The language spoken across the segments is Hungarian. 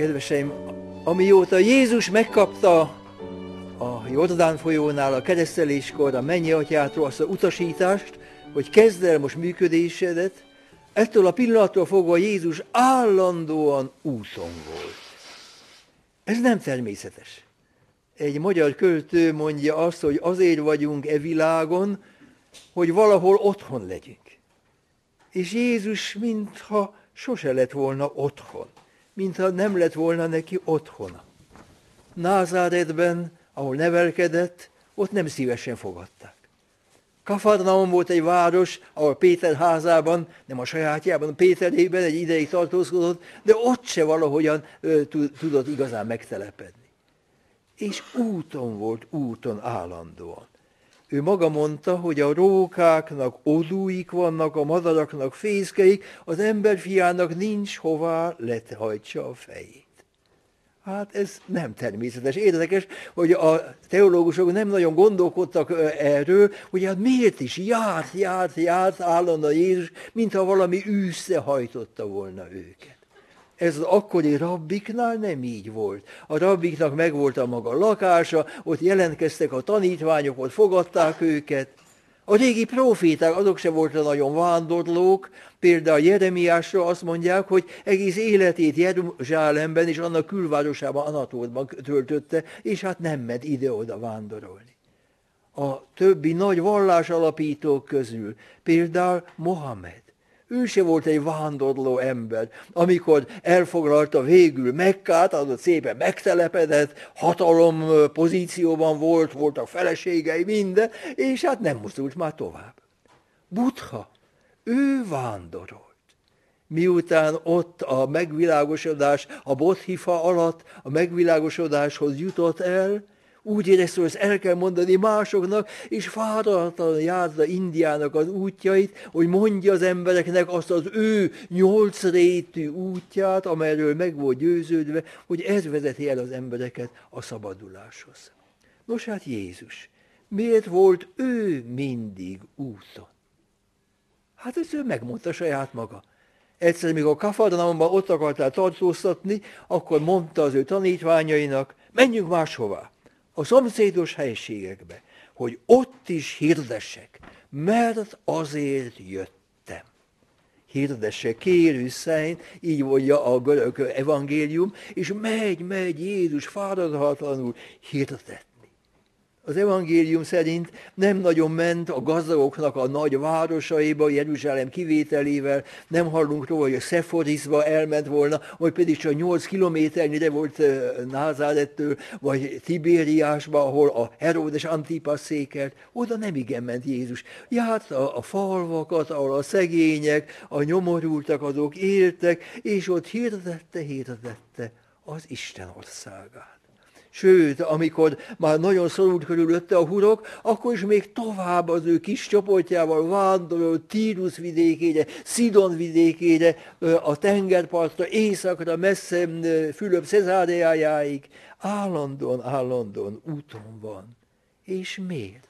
Kedveseim, amióta Jézus megkapta a Jordán folyónál a kereszteléskor a mennyi atyától azt a utasítást, hogy kezd el most működésedet, ettől a pillanattól fogva Jézus állandóan úton volt. Ez nem természetes. Egy magyar költő mondja azt, hogy azért vagyunk e világon, hogy valahol otthon legyünk. És Jézus mintha sose lett volna otthon, mintha nem lett volna neki otthona. Názáretben, ahol nevelkedett, ott nem szívesen fogadták. Kafarnaum volt egy város, ahol Péter házában, nem a sajátjában, a Péterében egy ideig tartózkodott, de ott se valahogyan ö, tudott igazán megtelepedni. És úton volt, úton állandóan. Ő maga mondta, hogy a rókáknak odúik vannak, a madaraknak fészkeik, az emberfiának nincs hová lethajtsa a fejét. Hát ez nem természetes. Érdekes, hogy a teológusok nem nagyon gondolkodtak erről, hogy hát miért is járt, járt, járt állandóan Jézus, mintha valami űzte hajtotta volna őket. Ez az akkori rabbiknál nem így volt. A rabbiknak megvolt a maga lakása, ott jelentkeztek a tanítványok, ott fogadták őket. A régi proféták, azok se voltak nagyon vándorlók, például Jeremiásra azt mondják, hogy egész életét Jeruzsálemben és annak külvárosában, Anatótban töltötte, és hát nem ment ide-oda vándorolni. A többi nagy vallás alapítók közül, például Mohamed, ő se volt egy vándorló ember. Amikor elfoglalta végül Mekkát, az szépen megtelepedett, hatalom pozícióban volt, voltak feleségei, minden, és hát nem mozdult már tovább. Butha, ő vándorolt. Miután ott a megvilágosodás, a Bothifa alatt a megvilágosodáshoz jutott el, úgy érezte, hogy ezt el kell mondani másoknak, és fáradtan járta Indiának az útjait, hogy mondja az embereknek azt az ő nyolc rétű útját, amelyről meg volt győződve, hogy ez vezeti el az embereket a szabaduláshoz. Nos hát Jézus, miért volt ő mindig úton? Hát ezt ő megmondta saját maga. Egyszer, a Kafarnaumban ott akartál tartóztatni, akkor mondta az ő tanítványainak, menjünk máshová a szomszédos helységekbe, hogy ott is hirdessek, mert azért jöttem. Hirdesse, kérő szent, így mondja a görög evangélium, és megy, megy Jézus fáradhatatlanul hirdetett az evangélium szerint nem nagyon ment a gazdagoknak a nagy városaiba, Jeruzsálem kivételével, nem hallunk róla, hogy a Szeforizba elment volna, vagy pedig csak 8 kilométernyire volt Názárettől, vagy Tibériásba, ahol a Heródes Antipas székelt, oda nem igen ment Jézus. Járt a, a falvakat, ahol a szegények, a nyomorultak, azok éltek, és ott hirdette, hirdette az Isten országát. Sőt, amikor már nagyon szorult körülötte a hurok, akkor is még tovább az ő kis csoportjával vándorol Tírus vidékére, Szidon vidékére, a tengerpartra, északra, messze Fülöp Cezáreájáig. Állandóan, állandóan úton van. És miért?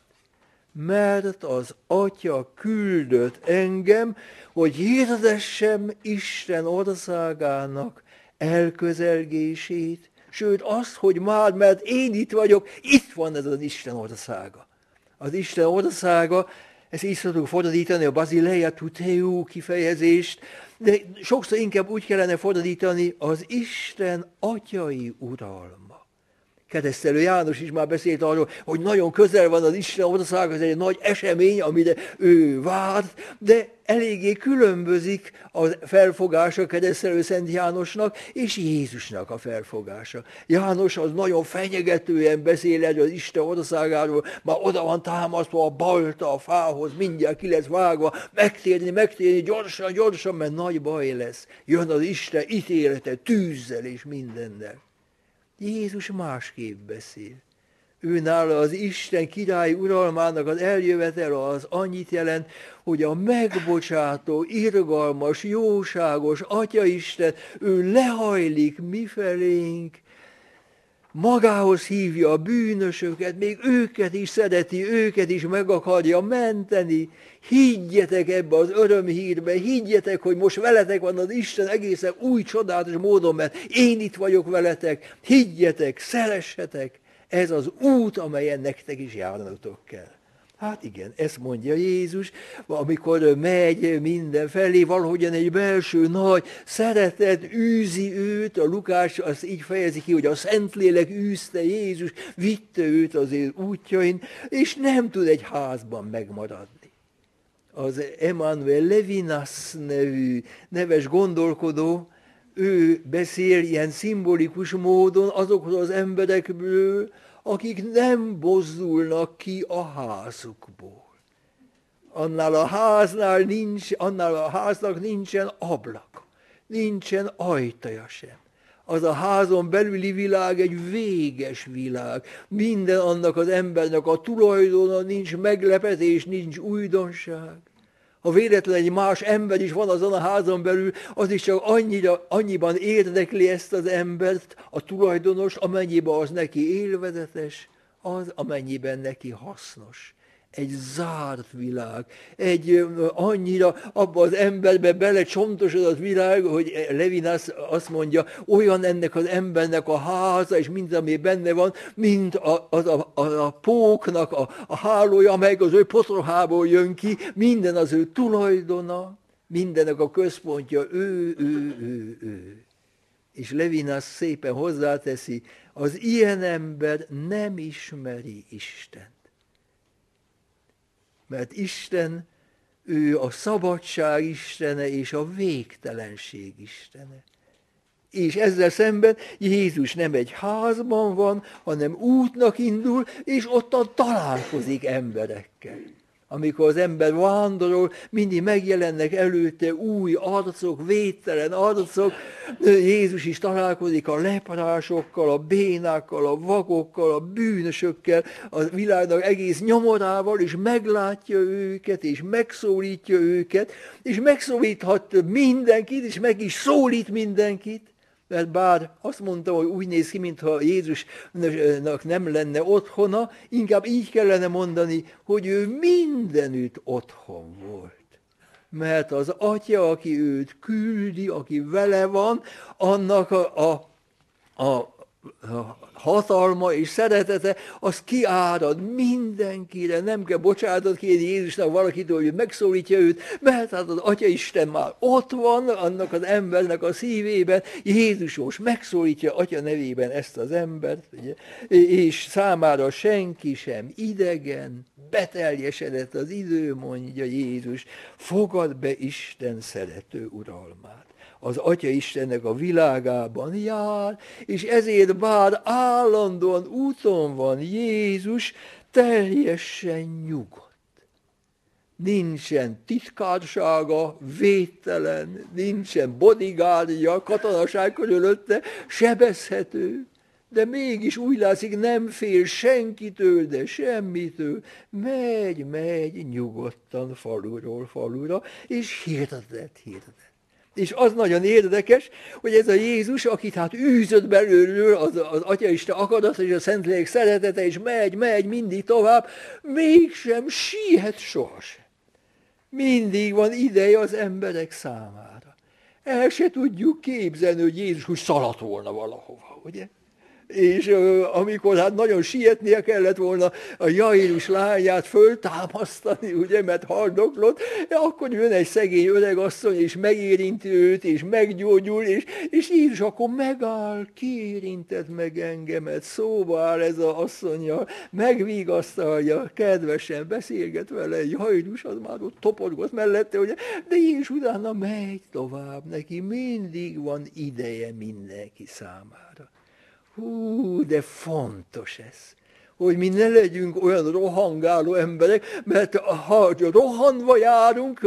Mert az Atya küldött engem, hogy hirdessem Isten országának elközelgését, sőt azt, hogy már, mert én itt vagyok, itt van ez az Isten országa. Az Isten országa, ezt így szoktuk fordítani, a Basileia Tuteu kifejezést, de sokszor inkább úgy kellene fordítani, az Isten atyai uralma keresztelő János is már beszélt arról, hogy nagyon közel van az Isten ország, ez egy nagy esemény, amire ő várt, de eléggé különbözik a felfogása keresztelő Szent Jánosnak és Jézusnak a felfogása. János az nagyon fenyegetően beszél erről az Isten országáról, már oda van támasztva a balta a fához, mindjárt ki lesz vágva, megtérni, megtérni, gyorsan, gyorsan, mert nagy baj lesz. Jön az Isten ítélete tűzzel és mindennel. Jézus másképp beszél. Ő nála az Isten király uralmának az eljövetel az annyit jelent, hogy a megbocsátó, irgalmas, jóságos Atya Isten, ő lehajlik mifelénk, magához hívja a bűnösöket, még őket is szereti, őket is meg akarja menteni. Higgyetek ebbe az örömhírbe, higgyetek, hogy most veletek van az Isten egészen új csodálatos módon, mert én itt vagyok veletek. Higgyetek, szeressetek, ez az út, amelyen nektek is járnatok kell. Hát igen, ezt mondja Jézus, amikor megy mindenfelé, valahogyan egy belső nagy szeretet űzi őt, a Lukás azt így fejezi ki, hogy a Szentlélek űzte Jézus, vitte őt az ő útjain, és nem tud egy házban megmaradni. Az Emmanuel Levinas nevű neves gondolkodó, ő beszél ilyen szimbolikus módon azokról az emberekből, akik nem bozdulnak ki a házukból. Annál a háznál nincs, annál a háznak nincsen ablak, nincsen ajtaja sem. Az a házon belüli világ egy véges világ. Minden annak az embernek a tulajdona, nincs meglepetés, nincs újdonság. Ha véletlen egy más ember is van azon a házon belül, az is csak annyira, annyiban érdekli ezt az embert, a tulajdonos, amennyiben az neki élvezetes, az, amennyiben neki hasznos egy zárt világ, egy annyira abba az emberbe belecsontosodott világ, hogy Levinas azt mondja, olyan ennek az embernek a háza, és mind, ami benne van, mint a, az a, a, a póknak a, a hálója, amely az ő potrohából jön ki, minden az ő tulajdona, mindennek a központja ő, ő, ő, ő. És Levinas szépen hozzáteszi, az ilyen ember nem ismeri Istent mert Isten, ő a szabadság Istene és a végtelenség Istene. És ezzel szemben Jézus nem egy házban van, hanem útnak indul, és ottan találkozik emberekkel amikor az ember vándorol, mindig megjelennek előtte új arcok, védtelen arcok. Jézus is találkozik a leprásokkal, a bénákkal, a vakokkal, a bűnösökkel, a világnak egész nyomorával, és meglátja őket, és megszólítja őket, és megszólíthat mindenkit, és meg is szólít mindenkit mert bár azt mondta, hogy úgy néz ki, mintha Jézusnak nem lenne otthona, inkább így kellene mondani, hogy ő mindenütt otthon volt. Mert az atya, aki őt küldi, aki vele van, annak a, a, a, hatalma és szeretete, az kiárad mindenkire, nem kell bocsánatot kérni Jézusnak valakitől, hogy megszólítja őt, mert hát az Atya Isten már ott van, annak az embernek a szívében, Jézus most megszólítja Atya nevében ezt az embert, ugye, és számára senki sem idegen, beteljesedett az idő, mondja Jézus, fogad be Isten szerető uralmát az Atya Istennek a világában jár, és ezért bár állandóan úton van Jézus, teljesen nyugodt. Nincsen titkársága, védtelen, nincsen bodigárja, katonaság körülötte, sebezhető, de mégis úgy látszik, nem fél senkitől, de semmitől. Megy, megy nyugodtan faluról falura, és hirdetett, hirdetett. És az nagyon érdekes, hogy ez a Jézus, akit hát űzött belőlül az, az Atyaisten akarat és a Szentlélek szeretete, és megy, megy mindig tovább, mégsem siet sohasem. Mindig van ideje az emberek számára. El se tudjuk képzelni, hogy Jézus úgy szaladt volna valahova, ugye? És amikor hát nagyon sietnie kellett volna a Jairus lányát föltámasztani, ugye, mert haldoklott, akkor jön egy szegény öregasszony, és megérinti őt, és meggyógyul, és, és Jézus akkor megáll, kiérintett meg engemet, szóba áll ez az asszonya, megvigasztalja, kedvesen beszélget vele, Jairus az már ott toporgott mellette, ugye, de Jézus utána megy tovább, neki. Mindig van ideje mindenki számára. Hú, de fontos ez hogy mi ne legyünk olyan rohangáló emberek, mert ha rohanva járunk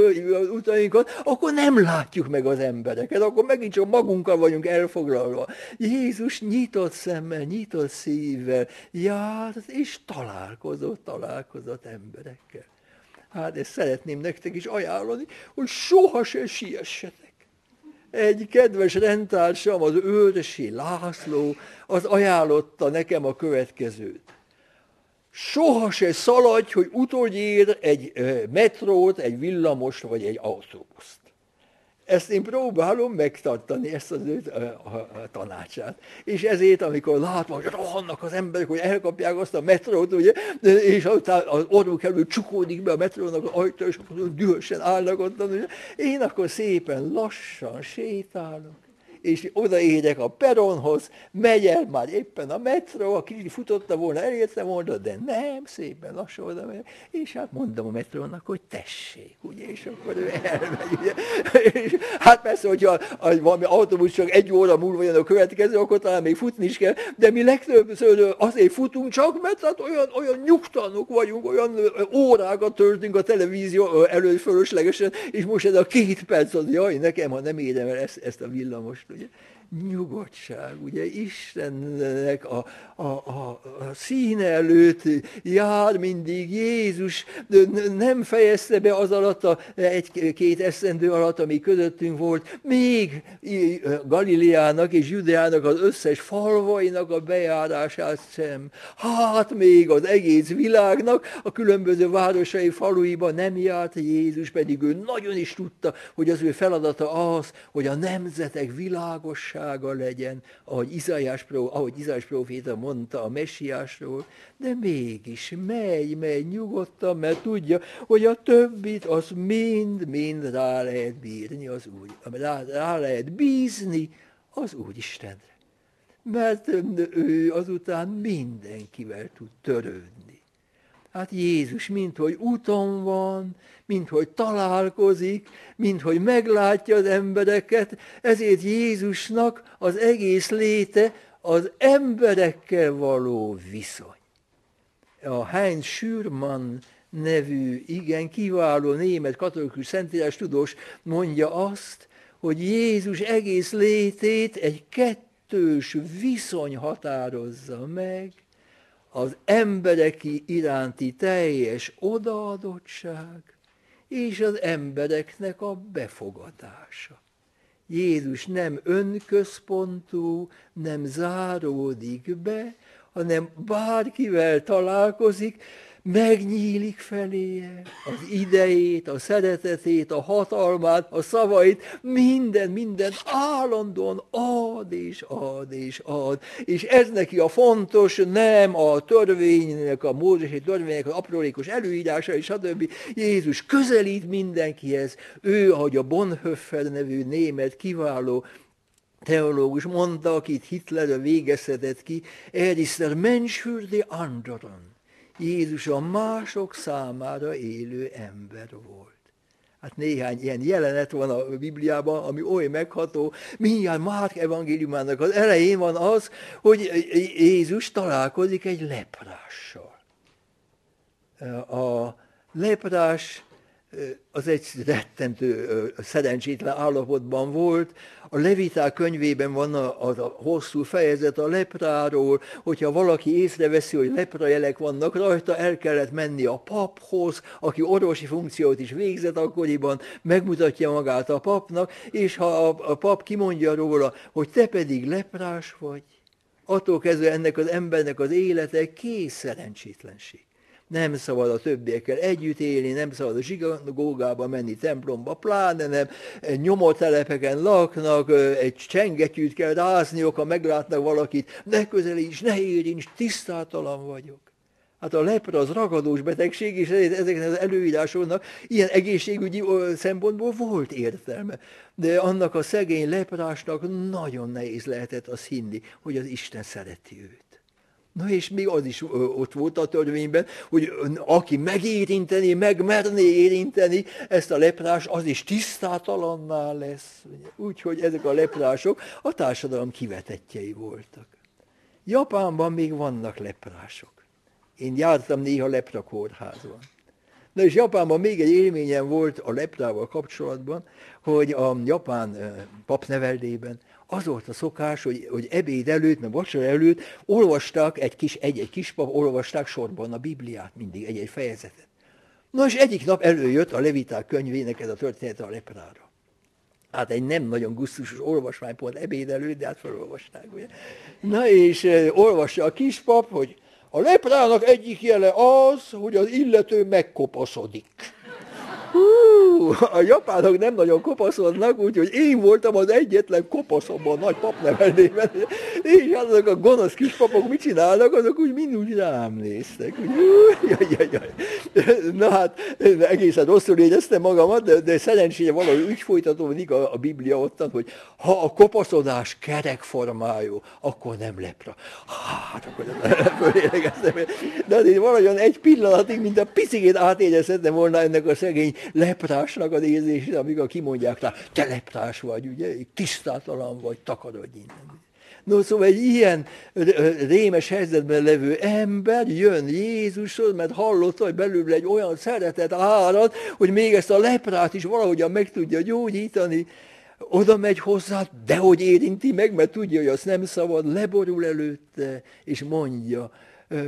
utainkat, akkor nem látjuk meg az embereket, akkor megint csak magunkkal vagyunk elfoglalva. Jézus nyitott szemmel, nyitott szívvel járt, és találkozott, találkozott emberekkel. Hát ezt szeretném nektek is ajánlani, hogy soha se siessetek egy kedves rendtársam, az Őrsi László, az ajánlotta nekem a következőt. Soha se szaladj, hogy utoljára egy metrót, egy villamost vagy egy autóbuszt. Ezt én próbálom megtartani, ezt az ő tanácsát. És ezért, amikor látom, hogy rohannak az emberek, hogy elkapják azt a metrót, ugye, és utána az orruk előtt csukódik be a metrónak az ajtó, és akkor dühösen állnak ott, ugye, én akkor szépen lassan sétálok és odaérek a peronhoz, megy el már éppen a metró, aki futotta volna, elérte volna, de nem, szépen lassan oda megy, és hát mondom a metrónak, hogy tessék, ugye, és akkor ő elmegy, ugye. És hát persze, hogyha valami autóbusz csak egy óra múlva jön a következő, akkor talán még futni is kell, de mi legtöbbször azért futunk csak, mert hát olyan, olyan nyugtalanok vagyunk, olyan órákat töltünk a televízió előtt fölöslegesen, és most ez a két perc az, jaj, nekem, ha nem érem el ezt, ezt a villamost, ugye, nyugodtság, ugye Istennek a, a, a, a színe előtt jár mindig Jézus, nem fejezte be az alatt a egy-két eszendő alatt, ami közöttünk volt, még Galileának és Judeának az összes falvainak a bejárását sem. Hát még az egész világnak a különböző városai faluiban nem járt Jézus, pedig ő nagyon is tudta, hogy az ő feladata az, hogy a nemzetek világossága legyen, ahogy Izaiás, ahogy Izaiás proféta mondta a messiásról, de mégis megy, megy nyugodtan, mert tudja, hogy a többit az mind-mind rá lehet bírni az úgy, rá, rá lehet bízni az Úristenre. Mert ő azután mindenkivel tud törődni. Hát Jézus mint hogy úton van, mint hogy találkozik, mint hogy meglátja az embereket, ezért Jézusnak az egész léte az emberekkel való viszony. A Heinz Schürmann nevű, igen, kiváló német katolikus szentírás tudós mondja azt, hogy Jézus egész létét egy kettős viszony határozza meg, az emberek iránti teljes odaadottság és az embereknek a befogadása. Jézus nem önközpontú, nem záródik be, hanem bárkivel találkozik, megnyílik feléje az idejét, a szeretetét, a hatalmát, a szavait, minden, minden állandóan ad és ad és ad. És ez neki a fontos, nem a törvénynek, a mózesi törvénynek az aprólékos előírása, és stb. Jézus közelít mindenkihez. Ő, ahogy a Bonhoeffer nevű német kiváló teológus mondta, akit Hitler végezhetett ki, er Mensch für die anderen. Jézus a mások számára élő ember volt. Hát néhány ilyen jelenet van a Bibliában, ami oly megható. Mindjárt Márk evangéliumának az elején van az, hogy Jézus találkozik egy leprással. A leprás az egy rettentő szerencsétlen állapotban volt. A Leviták könyvében van a, a, a hosszú fejezet a lepráról, hogyha valaki észreveszi, hogy leprajelek vannak rajta, el kellett menni a paphoz, aki orvosi funkciót is végzett akkoriban, megmutatja magát a papnak, és ha a, a pap kimondja róla, hogy te pedig leprás vagy, attól kezdve ennek az embernek az élete kész szerencsétlenség nem szabad a többiekkel együtt élni, nem szabad a zsinagógába menni, templomba, pláne nem, nyomotelepeken laknak, egy csengetyűt kell rázniok, ha meglátnak valakit, ne közelíts, ne érints, tisztátalan vagyok. Hát a lepra az ragadós betegség, és ezeknek az előírásoknak ilyen egészségügyi szempontból volt értelme. De annak a szegény leprásnak nagyon nehéz lehetett az hinni, hogy az Isten szereti őt. Na és még az is ott volt a törvényben, hogy aki megérinteni, megmerné érinteni ezt a leprás, az is tisztátalanná lesz. Úgyhogy ezek a leprások a társadalom kivetetjei voltak. Japánban még vannak leprások. Én jártam néha leprakórházban. Na és Japánban még egy élményem volt a leprával kapcsolatban, hogy a japán papneveldében az volt a szokás, hogy, hogy ebéd előtt, meg vacsora előtt olvasták, egy kis, egy-egy kis pap, olvasták sorban a Bibliát mindig, egy-egy fejezetet. Na és egyik nap előjött a Leviták könyvének ez a történet a leprára. Hát egy nem nagyon gusztusos olvasmány pont ebéd de hát felolvasták. Ugye? Na és olvassa a kispap, hogy a leprának egyik jele az, hogy az illető megkopaszodik. Hú, a japánok nem nagyon kopaszodnak, úgyhogy én voltam az egyetlen kopaszomban a nagy papnevelében. És azok a gonosz kis papok mit csinálnak, azok úgy mind úgy rám néztek. Úgy, jaj, jaj, jaj. Na hát egészen rosszul éreztem magamat, de, de szerencsére valahogy úgy folytatódik a, a Biblia ottan, hogy ha a kopaszodás kerekformájú, akkor nem lepra. Hát akkor fölélegeztem. De azért valahogyan egy pillanatig, mint a picikét átérezhettem volna ennek a szegény leprásnak az érzését, amikor kimondják rá, te leprás vagy, ugye, tisztátalan vagy, takarodj innen. No, szóval egy ilyen rémes helyzetben levő ember jön Jézushoz, mert hallotta, hogy belül egy olyan szeretet árad, hogy még ezt a leprát is valahogyan meg tudja gyógyítani, oda megy hozzá, de hogy érinti meg, mert tudja, hogy azt nem szabad, leborul előtte, és mondja,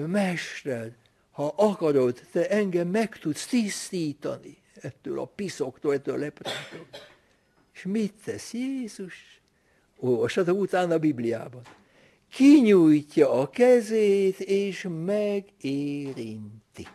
Mester, ha akarod, te engem meg tudsz tisztítani ettől a piszoktól, ettől a leprától. És mit tesz Jézus? Olvashatok utána a Bibliában. Kinyújtja a kezét, és megérinti.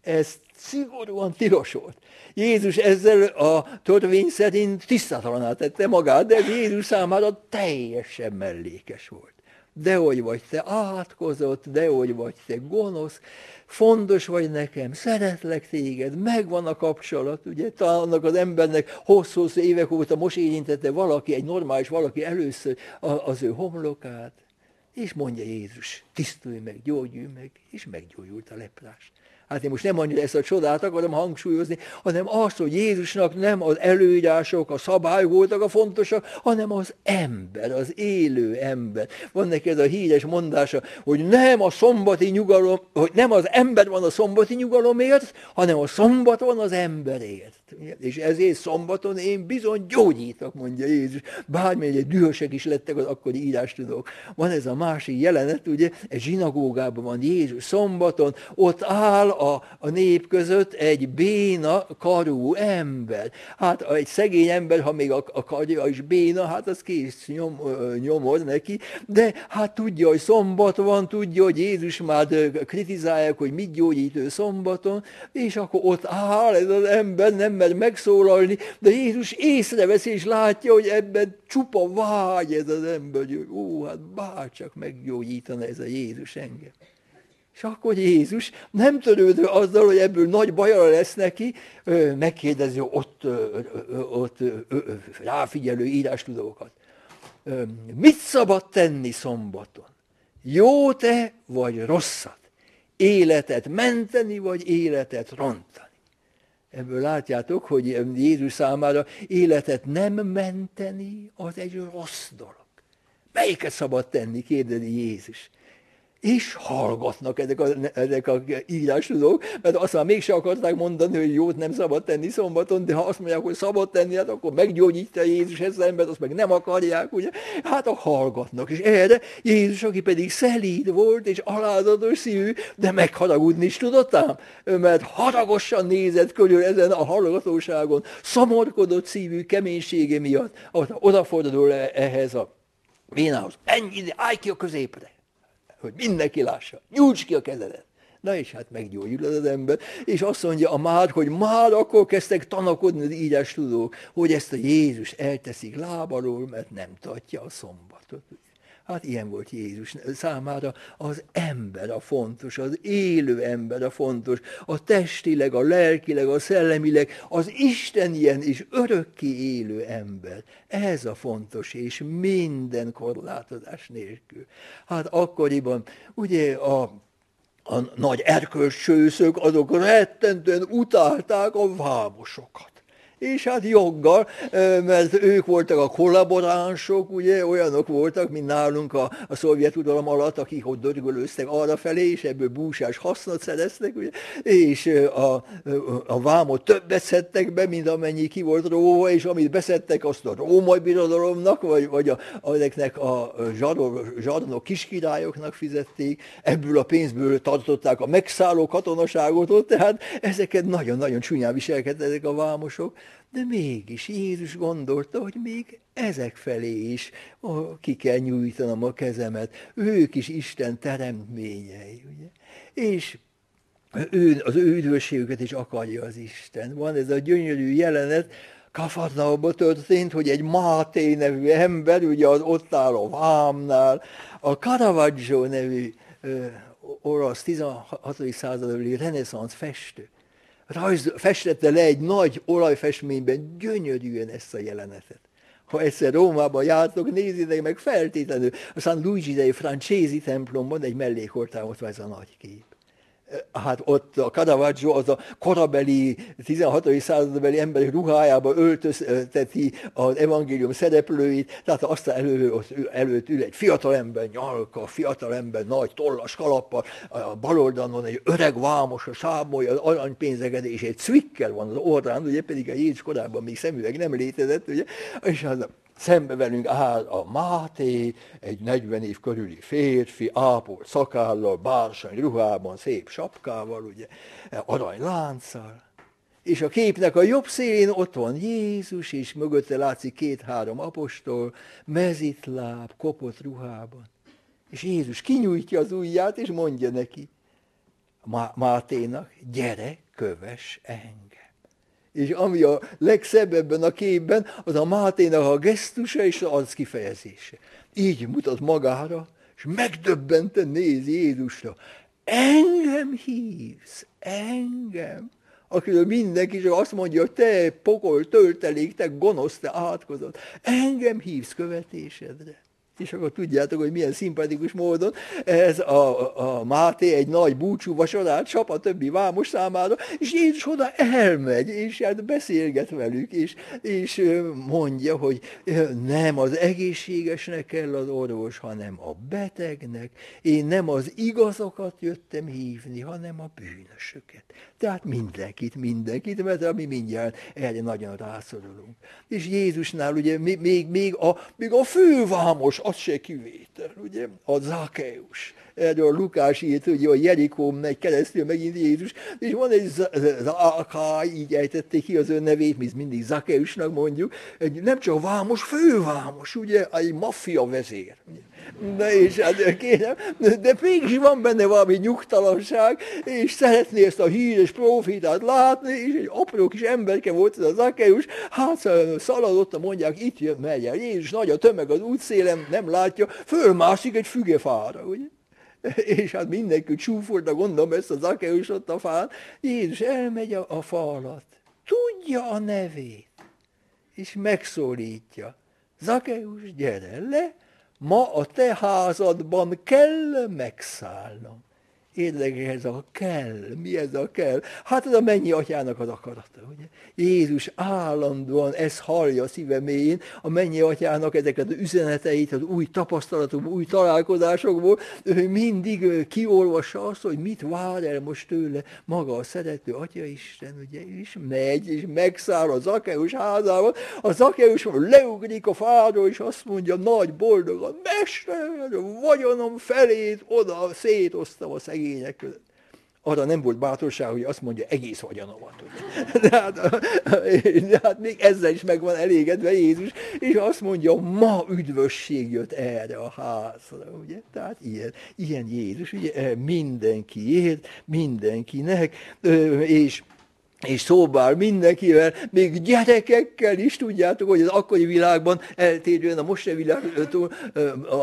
Ez szigorúan tilos volt. Jézus ezzel a törvény szerint tisztátalaná tette magát, de Jézus számára teljesen mellékes volt. Dehogy vagy te átkozott, dehogy vagy te gonosz, fontos vagy nekem, szeretlek téged, megvan a kapcsolat, ugye, talán annak az embernek hosszú-hosszú évek óta most érintette valaki, egy normális valaki először az ő homlokát, és mondja Jézus, tisztulj meg, gyógyulj meg, és meggyógyult a leprás. Hát én most nem annyira ezt a csodát akarom hangsúlyozni, hanem azt, hogy Jézusnak nem az előírások, a szabályok voltak a fontosak, hanem az ember, az élő ember. Van neki ez a híres mondása, hogy nem a szombati nyugalom, hogy nem az ember van a szombati nyugalomért, hanem a szombat van az emberért. És ezért szombaton én bizony gyógyítok, mondja Jézus. Bármilyen dühösek is lettek az akkori írástudók. Van ez a másik jelenet, ugye, egy zsinagógában van Jézus szombaton, ott áll a, a nép között egy béna karú ember. Hát egy szegény ember, ha még a, a karja is béna, hát az kész nyom, nyomod neki, de hát tudja, hogy szombat van, tudja, hogy Jézus már kritizálják, hogy mit gyógyít ő szombaton, és akkor ott áll ez az ember, nem mer megszólalni, de Jézus észreveszi és látja, hogy ebben csupa vágy ez az ember, hogy ó, hát bárcsak meggyógyítana ez a Jézus engem. És akkor Jézus nem törődő azzal, hogy ebből nagy baja lesz neki, megkérdezi ott, ott ráfigyelő írástudókat. Mit szabad tenni szombaton? Jó te vagy rosszat? Életet menteni, vagy életet rontani? Ebből látjátok, hogy Jézus számára életet nem menteni, az egy rossz dolog. Melyiket szabad tenni, kérdezi Jézus és hallgatnak ezek a, ezek a tudók, mert azt már mégse akarták mondani, hogy jót nem szabad tenni szombaton, de ha azt mondják, hogy szabad tenni, hát akkor meggyógyítja Jézus ezt az embert, azt meg nem akarják, ugye? Hát a hallgatnak. És erre Jézus, aki pedig szelíd volt, és alázatos szívű, de megharagudni is tudott ám, mert haragosan nézett körül ezen a hallgatóságon, szomorkodott szívű keménysége miatt, odafordul ehhez a vénához. Ennyi, állj ki a középre hogy mindenki lássa. Nyújts ki a kezedet. Na és hát meggyógyul az ember, és azt mondja a már, hogy már akkor kezdtek tanakodni az ígyás tudók, hogy ezt a Jézus elteszik lábalól, mert nem tartja a szombatot. Hát ilyen volt Jézus számára az ember a fontos, az élő ember a fontos, a testileg, a lelkileg, a szellemileg, az Isten ilyen és örökké élő ember. Ez a fontos, és minden korlátozás nélkül. Hát akkoriban ugye a a nagy erkölcsőszök, azok rettentően utálták a vámosokat és hát joggal, mert ők voltak a kollaboránsok, ugye, olyanok voltak, mint nálunk a, a szovjet udalom alatt, akik ott dörgölőztek arra felé, és ebből búsás hasznot szereztek, ugye, és a, a vámot többet szedtek be, mint amennyi ki volt róva, és amit beszedtek, azt a római birodalomnak, vagy, vagy a, ezeknek a zsarnok kiskirályoknak fizették, ebből a pénzből tartották a megszálló katonaságot ott, tehát ezeket nagyon-nagyon csúnyán viselkedtek a vámosok, de mégis Jézus gondolta, hogy még ezek felé is ki kell nyújtanom a kezemet. Ők is Isten teremtményei. Ugye? És ő, az ő üdvösségüket is akarja az Isten. Van ez a gyönyörű jelenet, Kafarnaumban történt, hogy egy Máté nevű ember, ugye az ott áll a vámnál, a Caravaggio nevű ö, orosz 16. századbeli reneszánsz festő, rajz, festette le egy nagy olajfestményben gyönyörűen ezt a jelenetet. Ha egyszer Rómában jártok, nézzétek meg feltétlenül. A San Luigi dei Francesi templomban egy mellékortámot van ez a nagy kép hát ott a Caravaggio az a korabeli, 16. századbeli emberek ruhájába öltözteti az evangélium szereplőit, tehát aztán elő, előtt ül egy fiatal ember, nyalka, fiatal ember, nagy tollas kalappal, a bal oldalon egy öreg vámos, a sámolja az egy cvikkel van az orrán, ugye pedig a Jézus korábban még szemüveg nem létezett, ugye, és az Szembe velünk áll a Máté, egy 40 év körüli férfi, ápol szakállal, bársony ruhában, szép sapkával, ugye, aranylánccal. És a képnek a jobb szélén ott van Jézus, és mögötte látszik két-három apostol, mezitláb, kopott ruhában. És Jézus kinyújtja az ujját, és mondja neki, Máténak, gyere, köves engem. És ami a legszebb ebben a képben, az a Máténak a gesztusa és az arc kifejezése. Így mutat magára, és megdöbbenten néz Jézusra. Engem hívsz, engem. Akiről mindenki csak azt mondja, hogy te pokol, töltelék, te gonosz, te átkozott. Engem hívsz követésedre és akkor tudjátok, hogy milyen szimpatikus módon ez a, a Máté egy nagy búcsú vasorát csap a többi vámos számára, és Jézus oda elmegy, és hát beszélget velük, és, és mondja, hogy nem az egészségesnek kell az orvos, hanem a betegnek. Én nem az igazokat jöttem hívni, hanem a bűnösöket. Tehát mindenkit, mindenkit, mert ami mindjárt erre nagyon rászorulunk. És Jézusnál ugye még, még, a, még a fővámos az se kivétel, ugye, a Zákeus. Erről Lukás írt, hogy a Jerikó megy keresztül megint Jézus, és van egy Zákai, így ejtették ki az ön nevét, mi mindig Zakeusnak mondjuk, egy nem csak vámos, fővámos, ugye, egy maffia vezér. Ugye Na és hát kérem, de mégis van benne valami nyugtalanság, és szeretné ezt a híres profitát látni, és egy apró kis emberke volt ez az Akeus, hát szaladott, mondják, itt jön, megy el. Jézus nagy a tömeg az útszélem, nem látja, fölmászik egy fügefára, ugye? És hát mindenki csúfolta, gondolom ezt az Akeus ott a fán. Jézus elmegy a, a fa alatt, tudja a nevét, és megszólítja. Zakeus, gyere le, ma a te házadban kell megszállnom. Érdekes ez a kell. Mi ez a kell? Hát ez a mennyi atyának az akarata. Ugye? Jézus állandóan ezt hallja a szíve mélyén, a mennyi atyának ezeket az üzeneteit, az új tapasztalatokból, új találkozásokból, ő mindig kiolvassa azt, hogy mit vár el most tőle maga a szerető Atya Isten, ugye, és megy, és megszáll a Zakeus házában, a Zakeus leugrik a fáról, és azt mondja nagy boldogan, Mester, vagyonom felét oda szétoztam a szegény szegények között. Arra nem volt bátorság, hogy azt mondja, egész vagyonomat. De hát, de hát még ezzel is meg van elégedve Jézus, és azt mondja, ma üdvösség jött erre a házra. Ugye? Tehát ilyen, ilyen Jézus, ugye mindenkiért, mindenkinek, és és szóbál mindenkivel, még gyerekekkel is tudjátok, hogy az akkori világban eltérően a mostani világtól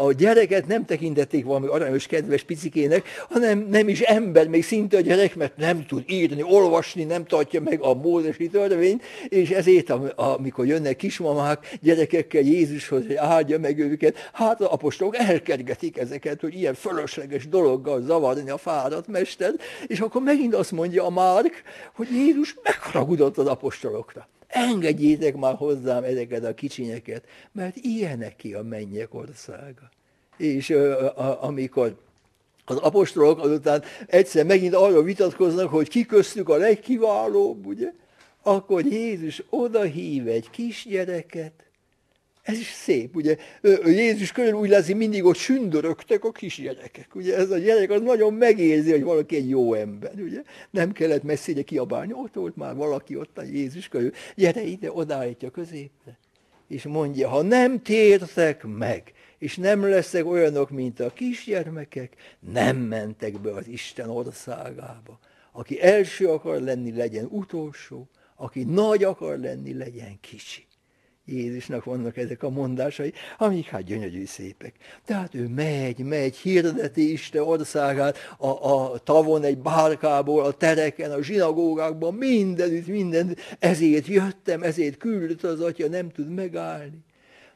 a gyereket nem tekintették valami aranyos, kedves picikének, hanem nem is ember, még szinte a gyerek, mert nem tud írni, olvasni, nem tartja meg a mózesi törvényt, és ezért, amikor jönnek kismamák gyerekekkel Jézushoz, hogy áldja meg őket, hát az apostolok elkergetik ezeket, hogy ilyen fölösleges dologgal zavarni a fáradt mester, és akkor megint azt mondja a Márk, hogy Jézus megharagudott az apostolokra. Engedjétek már hozzám ezeket a kicsinyeket, mert ilyenek ki a mennyek országa. És uh, a, amikor az apostolok azután egyszer megint arról vitatkoznak, hogy ki köztük a legkiválóbb, ugye? Akkor Jézus oda hív egy kisgyereket, Ez is szép, ugye? Jézus körül úgy látszik, mindig ott sündörögtek a kisgyerekek. Ugye ez a gyerek az nagyon megérzi, hogy valaki egy jó ember, ugye? Nem kellett messzire kiabálni, ott volt már valaki ott a Jézus körül. Gyere ide, odállítja középre. És mondja, ha nem tértek meg, és nem leszek olyanok, mint a kisgyermekek, nem mentek be az Isten országába. Aki első akar lenni, legyen utolsó, aki nagy akar lenni, legyen kicsi. Jézusnak vannak ezek a mondásai, amik hát gyönyörű szépek. Tehát ő megy, megy, hirdeti Isten országát a, a tavon egy bárkából, a tereken, a zsinagógákban, mindenütt, minden. Ezért jöttem, ezért küldött az atya, nem tud megállni.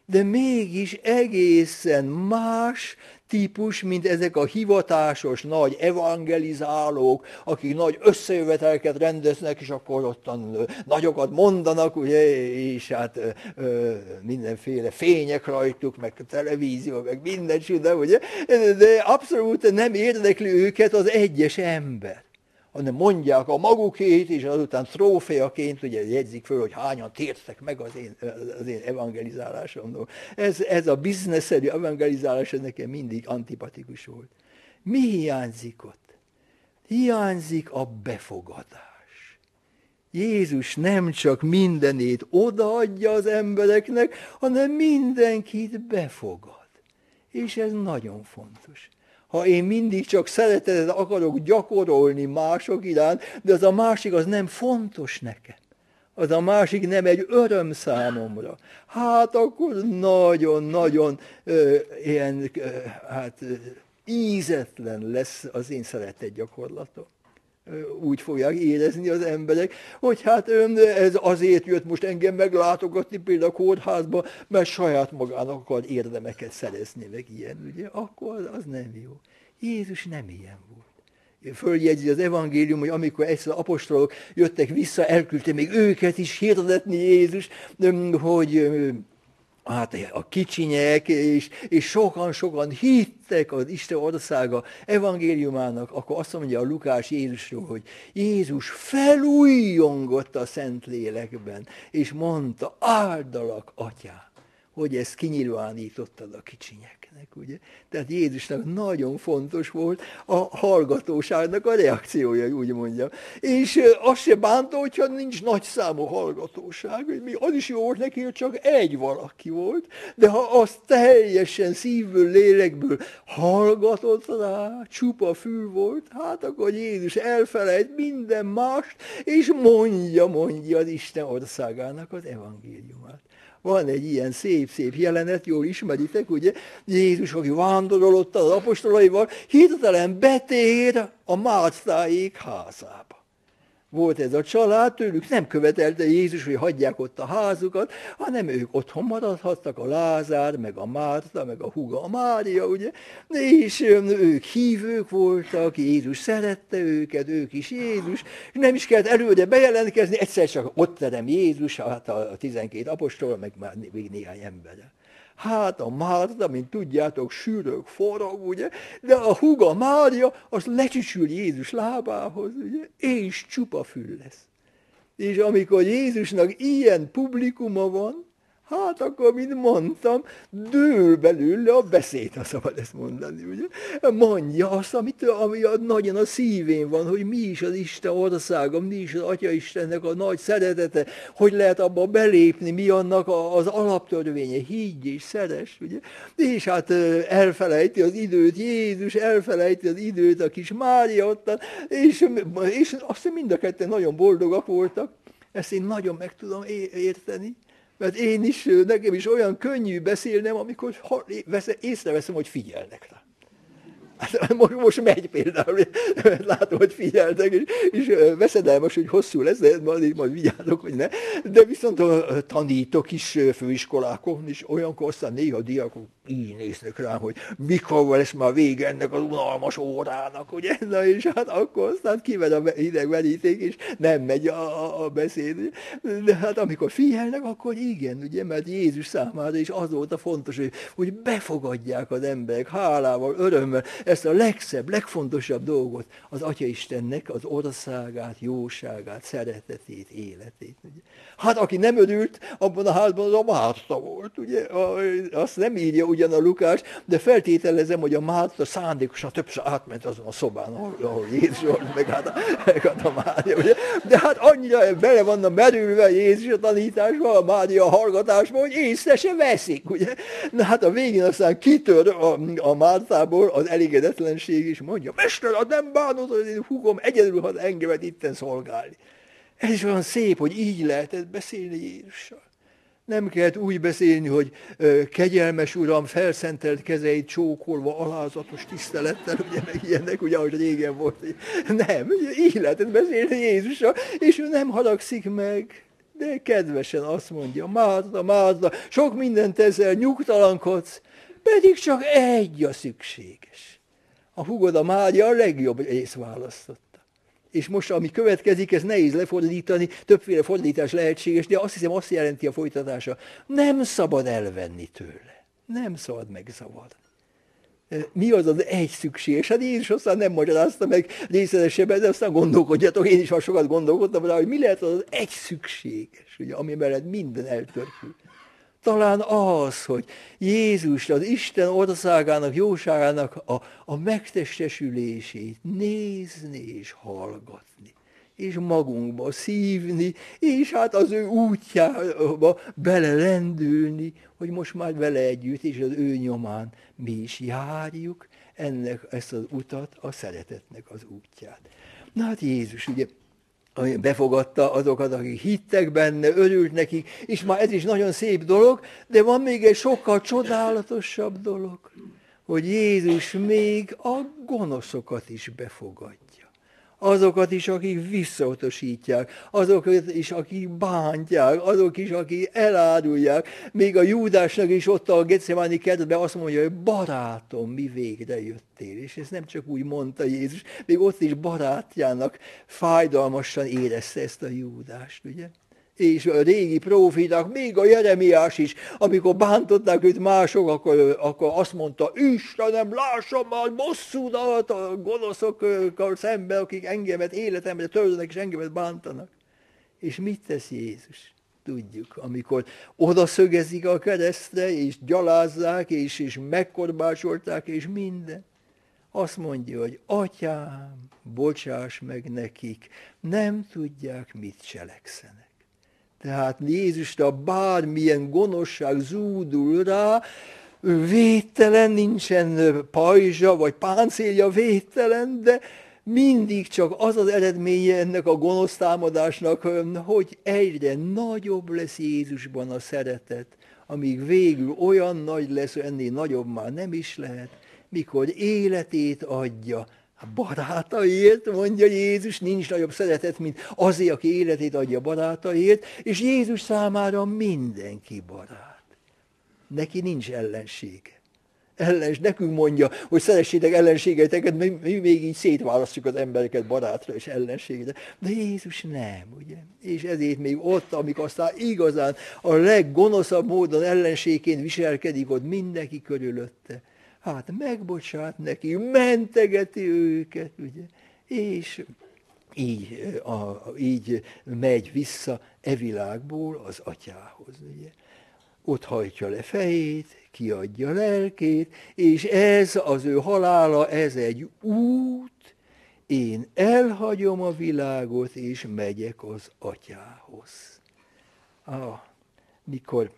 De mégis egészen más típus, mint ezek a hivatásos nagy evangelizálók, akik nagy összejövetelket rendeznek, és akkor ottan nagyokat mondanak, ugye, és hát ö, mindenféle fények rajtuk, meg a televízió, meg minden csinál, ugye, de abszolút nem érdekli őket az egyes ember hanem mondják a magukét, és azután trófeaként ugye jegyzik föl, hogy hányan tértek meg az én, az én evangelizálásomról. Ez, ez a biznesszerű evangelizálás nekem mindig antipatikus volt. Mi hiányzik ott? Hiányzik a befogadás. Jézus nem csak mindenét odaadja az embereknek, hanem mindenkit befogad. És ez nagyon fontos ha én mindig csak szeretetet akarok gyakorolni mások iránt, de az a másik az nem fontos nekem. Az a másik nem egy öröm számomra. Hát akkor nagyon-nagyon ilyen hát, ízetlen lesz az én szeretet gyakorlatom úgy fogják érezni az emberek, hogy hát ez azért jött most engem meglátogatni például a kórházba, mert saját magának akar érdemeket szerezni, meg ilyen, ugye, akkor az nem jó. Jézus nem ilyen volt. Följegyzi az evangélium, hogy amikor egyszer apostolok jöttek vissza, elküldte még őket is hirdetni Jézus, hogy hát a kicsinyek, és, és sokan-sokan hittek az Isten országa evangéliumának, akkor azt mondja a Lukás Jézusról, hogy Jézus felújjongott a Szentlélekben, és mondta, áldalak, atyám, hogy ezt kinyilvánítottad a kicsinyek embereknek, ugye? Tehát Jézusnak nagyon fontos volt a hallgatóságnak a reakciója, úgy mondjam. És az se bánta, hogyha nincs nagy számú hallgatóság, mi az is jó volt neki, hogy csak egy valaki volt, de ha az teljesen szívből, lélekből hallgatott rá, csupa fül volt, hát akkor Jézus elfelejt minden mást, és mondja, mondja az Isten országának az evangéliumát. Van egy ilyen szép-szép jelenet, jól ismeritek, ugye? Jézus, aki vándorolott az apostolaival, hirtelen betér a Márcáék házába volt ez a család, tőlük nem követelte Jézus, hogy hagyják ott a házukat, hanem ők otthon maradhattak, a Lázár, meg a Márta, meg a huga, a Mária, ugye, és ők hívők voltak, Jézus szerette őket, ők is Jézus, és nem is kellett előre bejelentkezni, egyszer csak ott terem Jézus, hát a 12 apostol, meg már még néhány ember. Hát a Márta, mint tudjátok, sűrök, forog, ugye, de a huga Mária, az lecsücsül Jézus lábához, ugye, és csupa fül lesz. És amikor Jézusnak ilyen publikuma van, Hát akkor, mint mondtam, dől belőle a beszéd, ha szabad ezt mondani, ugye? Mondja azt, amit, ami a, nagyon a szívén van, hogy mi is az Isten országa, mi is az Atya Istennek a nagy szeretete, hogy lehet abba belépni, mi annak az alaptörvénye, higgy és szeres, ugye? És hát elfelejti az időt Jézus, elfelejti az időt a kis Mária ottan, és, és azt mind a ketten nagyon boldogak voltak, ezt én nagyon meg tudom érteni, mert én is, nekem is olyan könnyű beszélnem, amikor észreveszem, hogy figyelnek rá. Hát most, most megy például, látom, hogy figyeltek, és, és veszedelmes, hogy hosszú lesz, de majd, majd vigyázok, hogy ne. De viszont tanítok is főiskolákon, és olyankor aztán néha a diákok így néznek rám, hogy mikor lesz már vége ennek az unalmas órának, ugye? Na és hát akkor aztán kivel a hideg veríték, és nem megy a, a beszéd. De hát amikor figyelnek, akkor igen, ugye, mert Jézus számára is az volt a fontos, hogy, hogy befogadják az emberek hálával, örömmel ezt a legszebb, legfontosabb dolgot, az Atya Istennek az országát, jóságát, szeretetét, életét. Ugye. Hát aki nem örült abban a házban, az a Márta volt, ugye? Azt nem írja ugyan a Lukás, de feltételezem, hogy a Márta szándékosan többször átment azon a szobán, ahol, ahol Jézus volt, meg hát a, meg hát a Mária, ugye? De hát annyira bele vannak merülve Jézus a tanításba, a Mária a hallgatásba, hogy észre se veszik, ugye? Na hát a végén aztán kitör a, a Mártából az elégedetlenség, és mondja, Mester, hát nem bánod, hogy én húgom egyedül, ha engemet itten szolgálni. Ez is olyan szép, hogy így lehetett beszélni Jézussal. Nem kellett úgy beszélni, hogy kegyelmes uram, felszentelt kezeit csókolva, alázatos tisztelettel, ugye meg ilyenek, ugye ahogy régen volt. Nem, így lehetett beszélni Jézussal, és ő nem haragszik meg, de kedvesen azt mondja, Márta, Márta, sok mindent teszel, nyugtalankodsz, pedig csak egy a szükséges. A hugod a Mária a legjobb rész választott és most ami következik, ez nehéz lefordítani, többféle fordítás lehetséges, de azt hiszem azt jelenti a folytatása, nem szabad elvenni tőle, nem szabad megzavarni. Mi az az egy szükséges? Hát én is aztán nem magyarázta meg részletesebben, de aztán gondolkodjatok, én is már sokat gondolkodtam rá, hogy mi lehet az, az egy szükséges, ugye, ami mellett minden eltörpül. Talán az, hogy Jézus az Isten országának, jóságának a, a megtestesülését nézni és hallgatni, és magunkba szívni, és hát az ő útjába belelendülni, hogy most már vele együtt, és az ő nyomán mi is járjuk ennek ezt az utat, a szeretetnek az útját. Na hát Jézus ugye befogadta azokat, akik hittek benne, örült nekik, és már ez is nagyon szép dolog, de van még egy sokkal csodálatosabb dolog, hogy Jézus még a gonoszokat is befogadja azokat is, akik visszautasítják, azokat is, akik bántják, azok is, akik elárulják. Még a Júdásnak is ott a Getsemani kertben azt mondja, hogy barátom, mi végre jöttél. És ezt nem csak úgy mondta Jézus, még ott is barátjának fájdalmasan érezte ezt a Júdást, ugye? És a régi prófiták, még a Jeremiás is, amikor bántották őt mások, akkor, akkor azt mondta, Istenem, lássam már bosszúdat a gonoszokkal szemben, akik engemet életemre törnek, és engemet bántanak. És mit tesz Jézus? Tudjuk, amikor oda szögezik a keresztre, és gyalázzák, és, és megkorbácsolták, és minden. Azt mondja, hogy atyám, bocsáss meg nekik, nem tudják, mit cselekszenek. Tehát Jézusra bármilyen gonoszság zúdul rá, védtelen, nincsen pajzsa vagy páncélja védtelen, de mindig csak az az eredménye ennek a gonosz támadásnak, hogy egyre nagyobb lesz Jézusban a szeretet, amíg végül olyan nagy lesz, ennél nagyobb már nem is lehet, mikor életét adja barátaiért, mondja Jézus, nincs nagyobb szeretet, mint azért, aki életét adja barátaiért, és Jézus számára mindenki barát. Neki nincs ellensége. Ellens, nekünk mondja, hogy szeressétek ellenségeiteket, mi, mi még így szétválasztjuk az embereket barátra és ellenségre. De Jézus nem, ugye? És ezért még ott, amikor aztán igazán a leggonoszabb módon ellenségként viselkedik ott mindenki körülötte, hát megbocsát neki, mentegeti őket, ugye, és így, a, így megy vissza e világból az atyához. Ugye. Ott hajtja le fejét, kiadja lelkét, és ez az ő halála, ez egy út, én elhagyom a világot, és megyek az atyához. Ah, mikor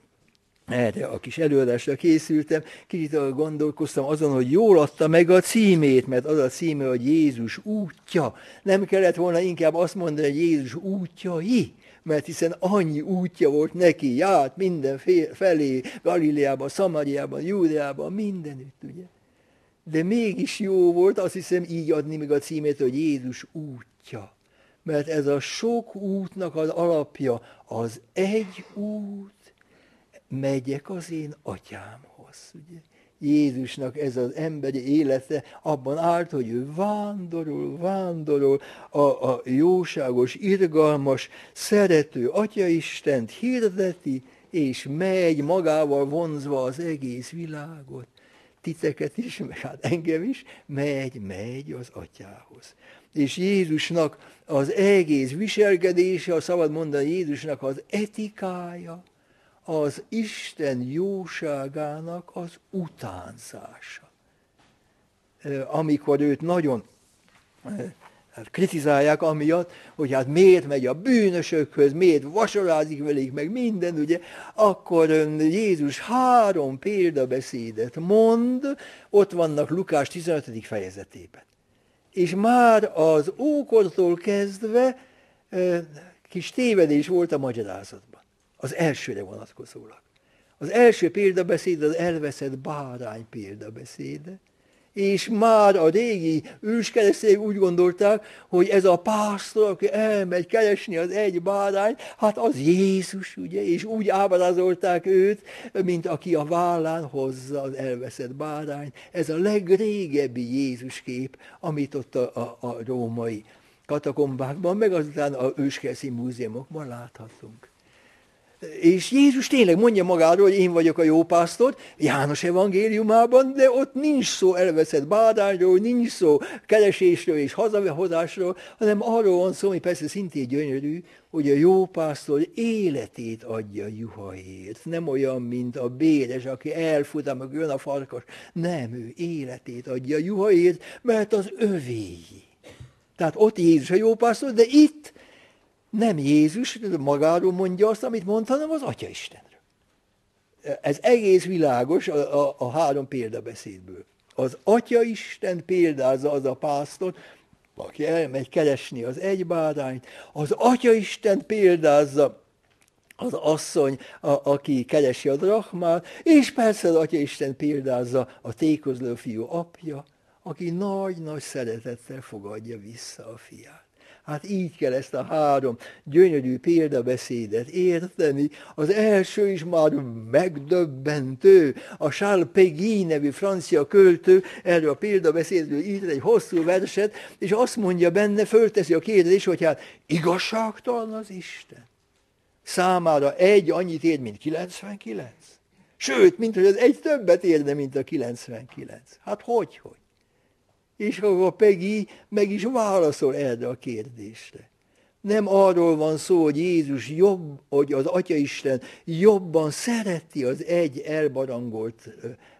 erre a kis előadásra készültem, kicsit gondolkoztam azon, hogy jól adta meg a címét, mert az a címe, hogy Jézus útja. Nem kellett volna inkább azt mondani, hogy Jézus útjai, mert hiszen annyi útja volt neki, járt minden felé, Galileában, Szamariában, Júdeában, mindenütt, ugye. De mégis jó volt, azt hiszem így adni meg a címét, hogy Jézus útja. Mert ez a sok útnak az alapja, az egy út, megyek az én atyámhoz. Ugye? Jézusnak ez az emberi élete abban állt, hogy ő vándorol, vándorol, a, a jóságos, irgalmas, szerető Atyaistent hirdeti, és megy magával vonzva az egész világot. Titeket is, meg hát engem is, megy, megy az atyához. És Jézusnak az egész viselkedése, a szabad mondani Jézusnak az etikája, az Isten jóságának az utánzása. Amikor őt nagyon hát kritizálják amiatt, hogy hát miért megy a bűnösökhöz, miért vasorázik velük, meg minden, ugye, akkor Jézus három példabeszédet mond, ott vannak Lukás 15. fejezetében. És már az ókortól kezdve kis tévedés volt a magyarázatban. Az elsőre vonatkozólag. Az első példabeszéd az elveszett bárány példabeszéde, és már a régi őskeresztények úgy gondolták, hogy ez a pásztor, aki elmegy keresni az egy bárány, hát az Jézus, ugye, és úgy ábrázolták őt, mint aki a vállán hozza az elveszett bárány. Ez a legrégebbi Jézus kép, amit ott a, a, a római katakombákban, meg azután a őskereszi múzeumokban láthatunk. És Jézus tényleg mondja magáról, hogy én vagyok a jó pásztor, János evangéliumában, de ott nincs szó elveszett bádányról, nincs szó keresésről és hazahozásról, hanem arról van szó, hogy persze szintén gyönyörű, hogy a jó pásztor életét adja juhaért. Nem olyan, mint a béres, aki elfut, amikor jön a farkas. Nem, ő életét adja juhaért, mert az övéi. Tehát ott Jézus a jó pásztor, de itt nem Jézus magáról mondja azt, amit mond, hanem az Atya Istenről. Ez egész világos a, a, a három példabeszédből. Az Atya Isten példázza az a pásztor, aki elmegy keresni az egy bárányt, az Atya Isten példázza az asszony, a, aki keresi a drachmát, és persze az Atya Isten példázza a tékozló fiú apja, aki nagy-nagy szeretettel fogadja vissza a fiát. Hát így kell ezt a három gyönyörű példabeszédet érteni. Az első is már megdöbbentő. A Charles Peggy nevű francia költő erről a példabeszédről írt egy hosszú verset, és azt mondja benne, fölteszi a kérdés, hogy hát igazságtalan az Isten. Számára egy annyit ér, mint 99. Sőt, mint hogy az egy többet érne, mint a 99. Hát hogy, hogy? És a Peggy meg is válaszol erre a kérdésre. Nem arról van szó, hogy Jézus jobb, hogy az Atya Isten jobban szereti az egy elbarangolt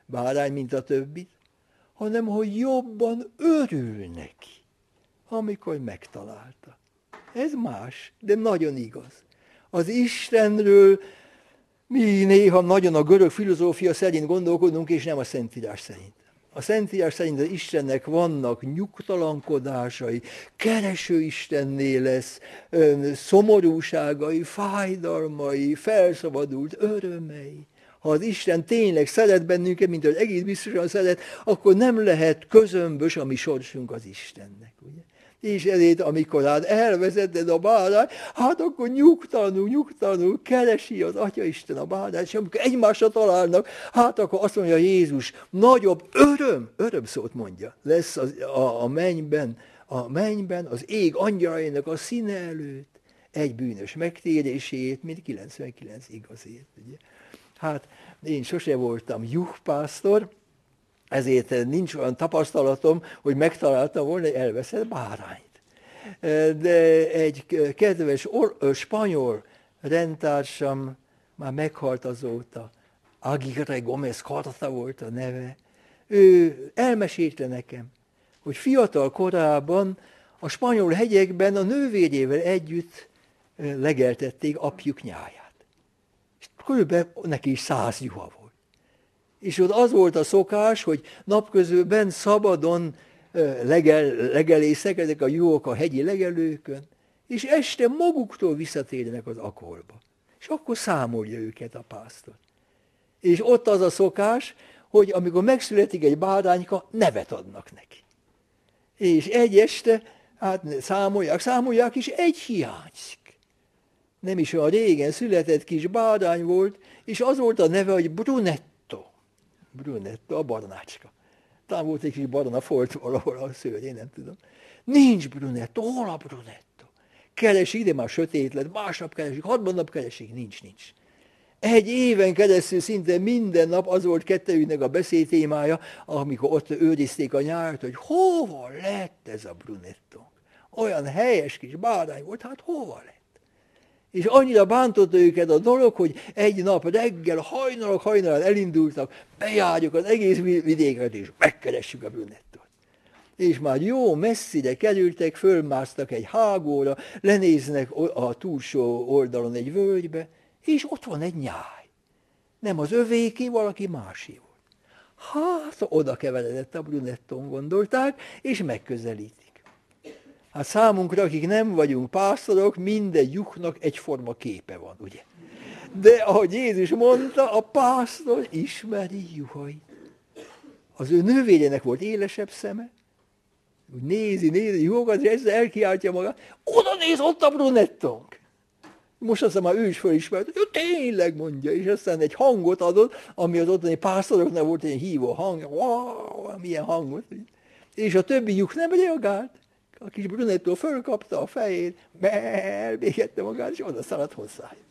bárány, mint a többit, hanem hogy jobban örül neki, amikor megtalálta. Ez más, de nagyon igaz. Az Istenről mi néha nagyon a görög filozófia szerint gondolkodunk, és nem a Szentírás szerint. A Szentírás szerint az Istennek vannak nyugtalankodásai, kereső Istenné lesz, szomorúságai, fájdalmai, felszabadult örömei. Ha az Isten tényleg szeret bennünket, mint az egész biztosan szeret, akkor nem lehet közömbös a mi sorsunk az Istennek. Ugye? És ezért, amikor hát elvezeted a bárány, hát akkor nyugtalanul, nyugtalanul keresi az Atya Isten a bárány, és amikor egymásra találnak, hát akkor azt mondja Jézus, nagyobb öröm, öröm szót mondja, lesz az, a, a mennyben, a mennyben az ég angyalainak a színe előtt egy bűnös megtérését, mint 99 igazért. Ugye? Hát én sose voltam juhpásztor, ezért nincs olyan tapasztalatom, hogy megtaláltam volna egy elveszett bárányt. De egy kedves or- spanyol rendtársam már meghalt azóta, Agire Gomez Carta volt a neve, ő elmesélte nekem, hogy fiatal korában a spanyol hegyekben a nővérével együtt legeltették apjuk nyáját. És körülbelül neki is száz juha volt. És ott az volt a szokás, hogy napközben szabadon legel, legelészek ezek a jók a hegyi legelőkön, és este maguktól visszatérnek az akolba. És akkor számolja őket a pásztor. És ott az a szokás, hogy amikor megszületik egy bárányka, nevet adnak neki. És egy este, hát számolják, számolják, és egy hiányzik. Nem is olyan régen született kis bárány volt, és az volt a neve, hogy Brunett Brunetto, a barnácska. Talán volt egy kis barna folt valahol a szőr, én nem tudom. Nincs Brunetto, hol a Brunetto? Keresi, ide már sötét lett, másnap keresik, harmadnap keresik, nincs, nincs. Egy éven keresztül szinte minden nap az volt kettőjüknek a beszédtémája, amikor ott őrizték a nyárt, hogy hova lett ez a Brunetto? Olyan helyes kis bárány volt, hát hova lett? És annyira bántotta őket a dolog, hogy egy nap reggel hajnalok hajnalán elindultak, bejárjuk az egész vidéket, és megkeressük a Brunettot. És már jó messzire kerültek, fölmásztak egy hágóra, lenéznek a túlsó oldalon egy völgybe, és ott van egy nyáj. Nem az övéki, valaki másé volt. Hát, oda keveredett a brunetton, gondolták, és megközelítik. Hát számunkra, akik nem vagyunk pásztorok, minden lyuknak egyforma képe van, ugye? De ahogy Jézus mondta, a pásztor ismeri juhait. Az ő nővérjének volt élesebb szeme, úgy nézi, nézi, juhokat, és ezzel elkiáltja magát, oda néz, ott a brunettonk. Most aztán már ő is felismert, hogy tényleg mondja, és aztán egy hangot adott, ami az ottani pásztoroknak volt egy hívó hang, wow, milyen hangot. És a többi lyuk nem reagált. A kis brunettó fölkapta a fejét, elbégette magát, és oda szaladt hozzájuk.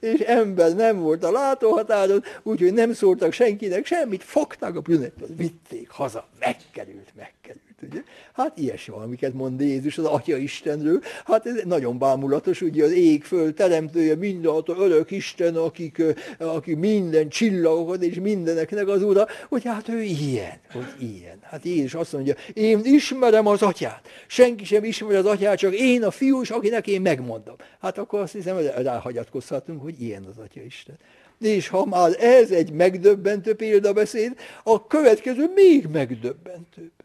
És ember nem volt a látóhatáron, úgyhogy nem szóltak senkinek semmit, fogták a brunettot, vitték haza, megkerült, megkerült. Ugye? Hát ilyesmi amiket mond Jézus az Atya Istenről. Hát ez nagyon bámulatos, ugye az ég föl teremtője, mindenható örök Isten, akik, aki minden csillagokat és mindeneknek az ura, hogy hát ő ilyen, hogy ilyen. Hát Jézus azt mondja, én ismerem az atyát. Senki sem ismeri az atyát, csak én a fiú, és akinek én megmondom. Hát akkor azt hiszem, hogy ráhagyatkozhatunk, hogy ilyen az Atya Isten. És ha már ez egy megdöbbentő példabeszéd, a következő még megdöbbentőbb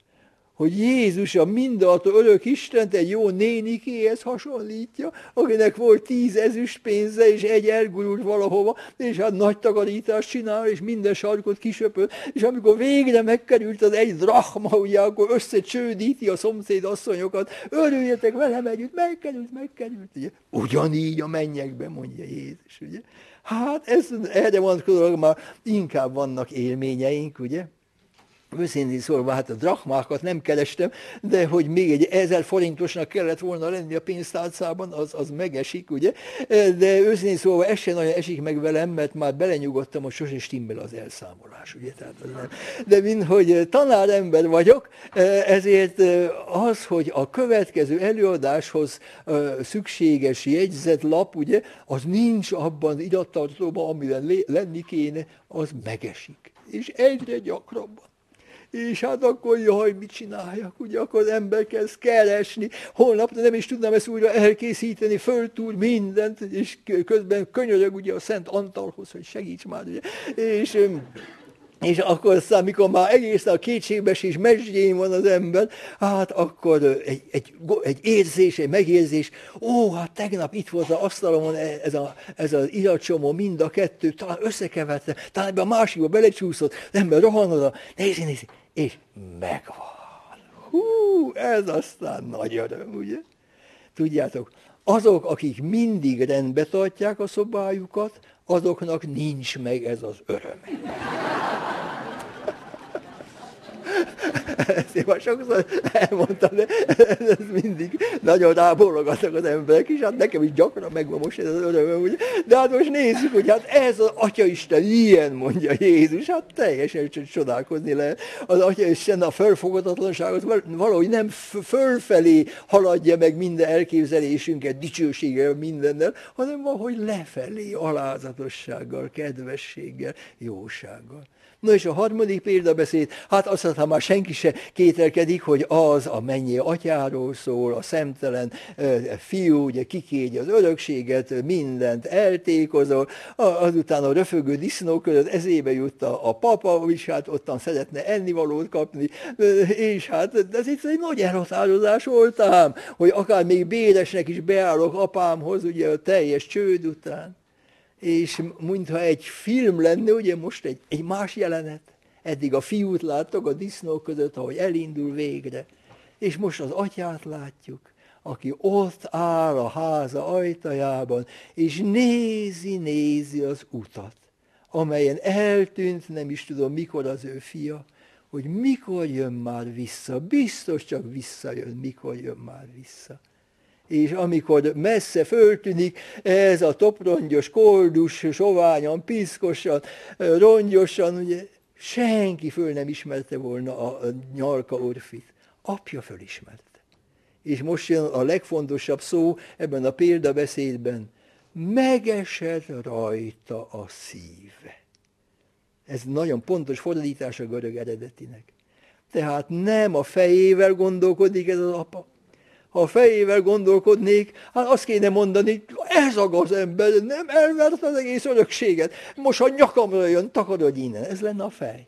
hogy Jézus a mindenható örök Istent egy jó nénikéhez hasonlítja, akinek volt tíz ezüst pénze, és egy elgurult valahova, és hát nagy takarítást csinál, és minden sarkot kisöpöl, és amikor végre megkerült az egy drachma, ugye, akkor összecsődíti a szomszéd asszonyokat, örüljetek velem együtt, megkerült, megkerült, ugye. Ugyanígy a mennyekben, mondja Jézus, ugye. Hát ez, erre vonatkozóan már inkább vannak élményeink, ugye. Őszintén szólva, hát a drachmákat nem kerestem, de hogy még egy ezer forintosnak kellett volna lenni a pénztárcában, az, az megesik, ugye? De őszintén szólva, ez sem nagyon esik meg velem, mert már belenyugodtam, hogy sose stimmel az elszámolás, ugye? Tehát az nem. De mint hogy tanárember vagyok, ezért az, hogy a következő előadáshoz szükséges jegyzetlap, ugye, az nincs abban irattartóban, amiben lenni kéne, az megesik. És egyre gyakrabban és hát akkor jaj, mit csináljak, ugye akkor az ember kezd keresni, holnap nem is tudnám ezt újra elkészíteni, föltúr mindent, és közben könyörög ugye a Szent Antalhoz, hogy segíts már, ugye, és és akkor aztán, mikor már egész a kétségbeesés mesdjén van az ember, hát akkor egy, egy, egy érzés, egy megérzés, ó, hát tegnap itt volt az asztalomon e, ez, a, ez az iratcsomó, mind a kettő, talán összekeverte, talán ebbe a másikba belecsúszott, az ember rohan oda, nézi, nézi, és megvan. Hú, ez aztán nagy öröm, ugye? Tudjátok, azok, akik mindig rendbe tartják a szobájukat, azoknak nincs meg ez az öröm. Ezt én már sokszor elmondtam, de ez mindig nagyon rábólogatnak az emberek, és hát nekem is gyakran megvan most ez az öröm, ugye? de hát most nézzük, hogy hát ez az Atya Isten ilyen, mondja Jézus, hát teljesen csodálkozni lehet. Az Atya Isten a fölfogadatlanságot valahogy nem fölfelé haladja meg minden elképzelésünket, dicsőséggel, mindennel, hanem valahogy lefelé, alázatossággal, kedvességgel, jósággal. Na és a harmadik példabeszéd, hát azt ha már senki se kételkedik, hogy az a mennyi atyáról szól, a szemtelen fiú, ugye kikégy az örökséget, mindent eltékozol, azután a röfögő disznó között ezébe jut a, a papa, és hát ottan szeretne ennivalót kapni, és hát ez itt egy nagy elhatározás volt ám, hogy akár még béresnek is beállok apámhoz, ugye a teljes csőd után és mintha egy film lenne, ugye most egy, egy más jelenet, eddig a fiút láttok a disznók között, ahogy elindul végre, és most az atyát látjuk, aki ott áll a háza ajtajában, és nézi, nézi az utat, amelyen eltűnt, nem is tudom mikor az ő fia, hogy mikor jön már vissza, biztos csak visszajön, mikor jön már vissza. És amikor messze föltűnik ez a toprongyos, koldus, soványan, piszkosan, rongyosan, ugye senki föl nem ismerte volna a nyalka orfit. Apja fölismerte. És most jön a legfontosabb szó ebben a példabeszédben. Megesett rajta a szíve. Ez nagyon pontos fordítás a görög eredetinek. Tehát nem a fejével gondolkodik ez az apa. Ha a fejével gondolkodnék, hát azt kéne mondani, ez a gazember nem elvert az egész örökséget. Most a nyakamra jön, takarodj innen. Ez lenne a fej.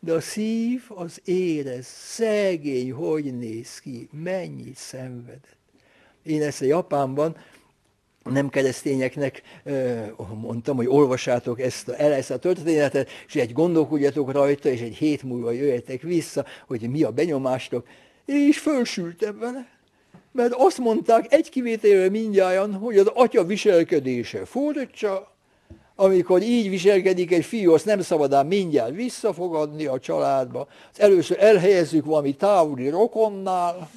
De a szív az érez, szegény, hogy néz ki, mennyit szenvedett. Én ezt a Japánban nem keresztényeknek mondtam, hogy olvassátok ezt a, el ezt a történetet, és egy gondolkodjatok rajta, és egy hét múlva jöjjetek vissza, hogy mi a benyomástok, és fölsültem vele. Mert azt mondták egy kivételre mindjárt, hogy az atya viselkedése furcsa, amikor így viselkedik egy fiú, azt nem szabadán mindjárt visszafogadni a családba. Azt először elhelyezzük valami távoli rokonnál,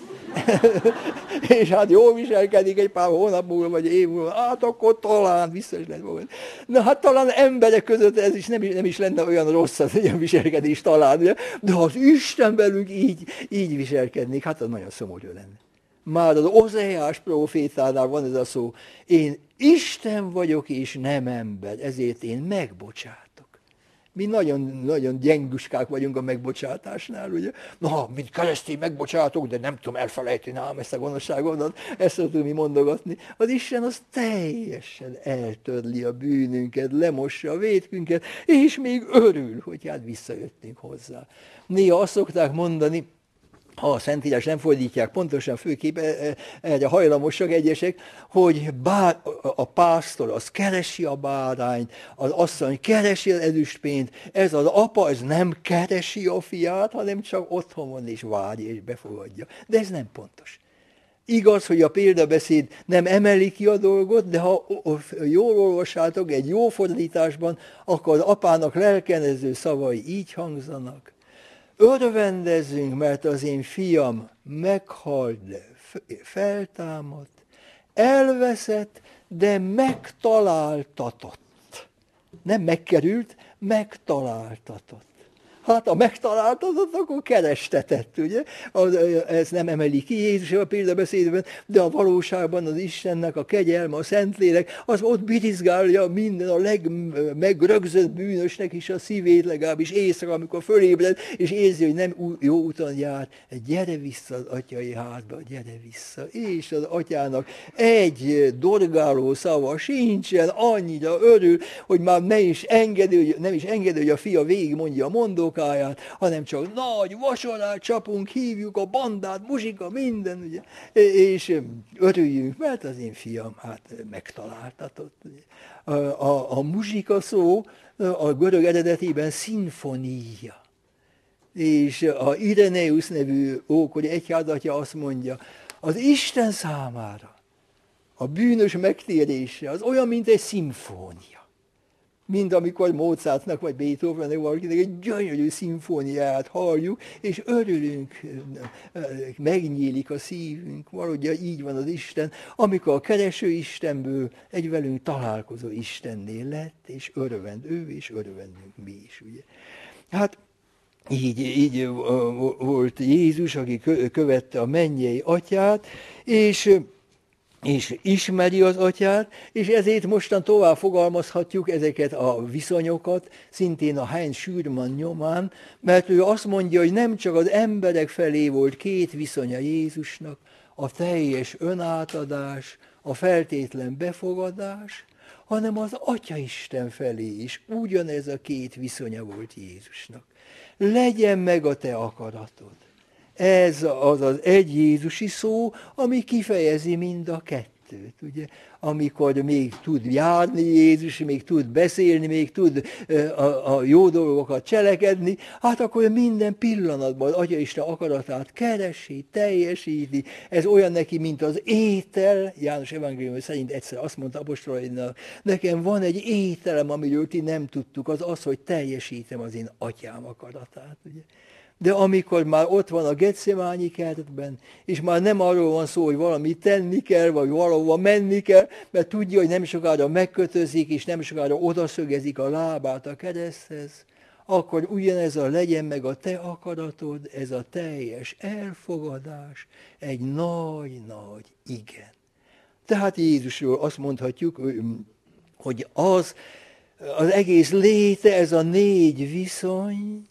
és hát jól viselkedik egy pár hónap múlva, vagy év múlva, hát akkor talán vissza is lehet fogni. Na hát talán emberek között ez is nem, is nem is lenne olyan rossz az ilyen viselkedés talán, de ha az Isten velünk így, így viselkednék, hát az nagyon szomorú lenne. Már az Ozeás profétánál van ez a szó, én Isten vagyok és nem ember, ezért én megbocsátok. Mi nagyon, nagyon gyenguskák vagyunk a megbocsátásnál, ugye? Na, mint keresztény megbocsátok, de nem tudom elfelejteni ám ezt a gonoszságodat, ezt tudom mi mondogatni. Az Isten az teljesen eltörli a bűnünket, lemossa a vétkünket, és még örül, hogy hát visszajöttünk hozzá. Néha azt szokták mondani, ha a Szentírás nem fordítják pontosan, főképp e, e, erre hajlamosak egyesek, hogy bár, a pásztor az keresi a bárányt, az asszony keresi az ezüstpént, ez az apa, ez nem keresi a fiát, hanem csak otthon van és várja és befogadja. De ez nem pontos. Igaz, hogy a példabeszéd nem emeli ki a dolgot, de ha jól olvassátok egy jó fordításban, akkor az apának lelkenező szavai így hangzanak. Örvendezzünk, mert az én fiam meghalt, de feltámadt, elveszett, de megtaláltatott. Nem megkerült, megtaláltatott. Hát ha megtaláltatod, akkor kerestetett, ugye? Az, ez nem emeli ki Jézus a példabeszédben, de a valóságban az Istennek a kegyelme, a Szentlélek, az ott birizgálja minden a legmegrögzött bűnösnek is a szívét, legalábbis éjszaka, amikor fölébred, és érzi, hogy nem jó úton jár. Gyere vissza az atyai házba, gyere vissza. És az atyának egy dorgáló szava sincsen, annyira örül, hogy már ne is engedő, nem is engedő, hogy a fia végig mondja a mondó, munkáját, hanem csak nagy vasorát csapunk, hívjuk a bandát, muzsika, minden, ugye, és örüljünk, mert az én fiam hát megtaláltatott. A, a, a muzsika szó a görög eredetében szimfonia. És a Ireneus nevű ókori egyházatja azt mondja, az Isten számára a bűnös megtérése az olyan, mint egy szimfónia mint amikor Mozartnak vagy Beethovennek valakinek egy gyönyörű szimfóniát halljuk, és örülünk, megnyílik a szívünk, valahogy így van az Isten, amikor a kereső Istenből egy velünk találkozó Istennél lett, és örvend ő, és örvendünk mi is. Ugye? Hát így, így volt Jézus, aki követte a mennyei atyát, és és ismeri az atyát, és ezért mostan tovább fogalmazhatjuk ezeket a viszonyokat, szintén a Heinz Schürmann nyomán, mert ő azt mondja, hogy nem csak az emberek felé volt két viszonya Jézusnak, a teljes önátadás, a feltétlen befogadás, hanem az Atya Isten felé is ugyanez a két viszonya volt Jézusnak. Legyen meg a te akaratod ez az az egy Jézusi szó, ami kifejezi mind a kettőt. ugye? Amikor még tud járni Jézus, még tud beszélni, még tud a, a jó dolgokat cselekedni, hát akkor minden pillanatban az Atya Isten akaratát keresi, teljesíti. Ez olyan neki, mint az étel. János Evangélium szerint egyszer azt mondta apostolainak, nekem van egy ételem, amiről ti nem tudtuk, az az, hogy teljesítem az én atyám akaratát. Ugye? De amikor már ott van a Getszemányi kertben, és már nem arról van szó, hogy valamit tenni kell, vagy valahova menni kell, mert tudja, hogy nem sokára megkötözik, és nem sokára odaszögezik a lábát a kereszthez, akkor ugyanez a legyen meg a te akaratod, ez a teljes elfogadás, egy nagy-nagy igen. Tehát Jézusról azt mondhatjuk, hogy az, az egész léte, ez a négy viszony,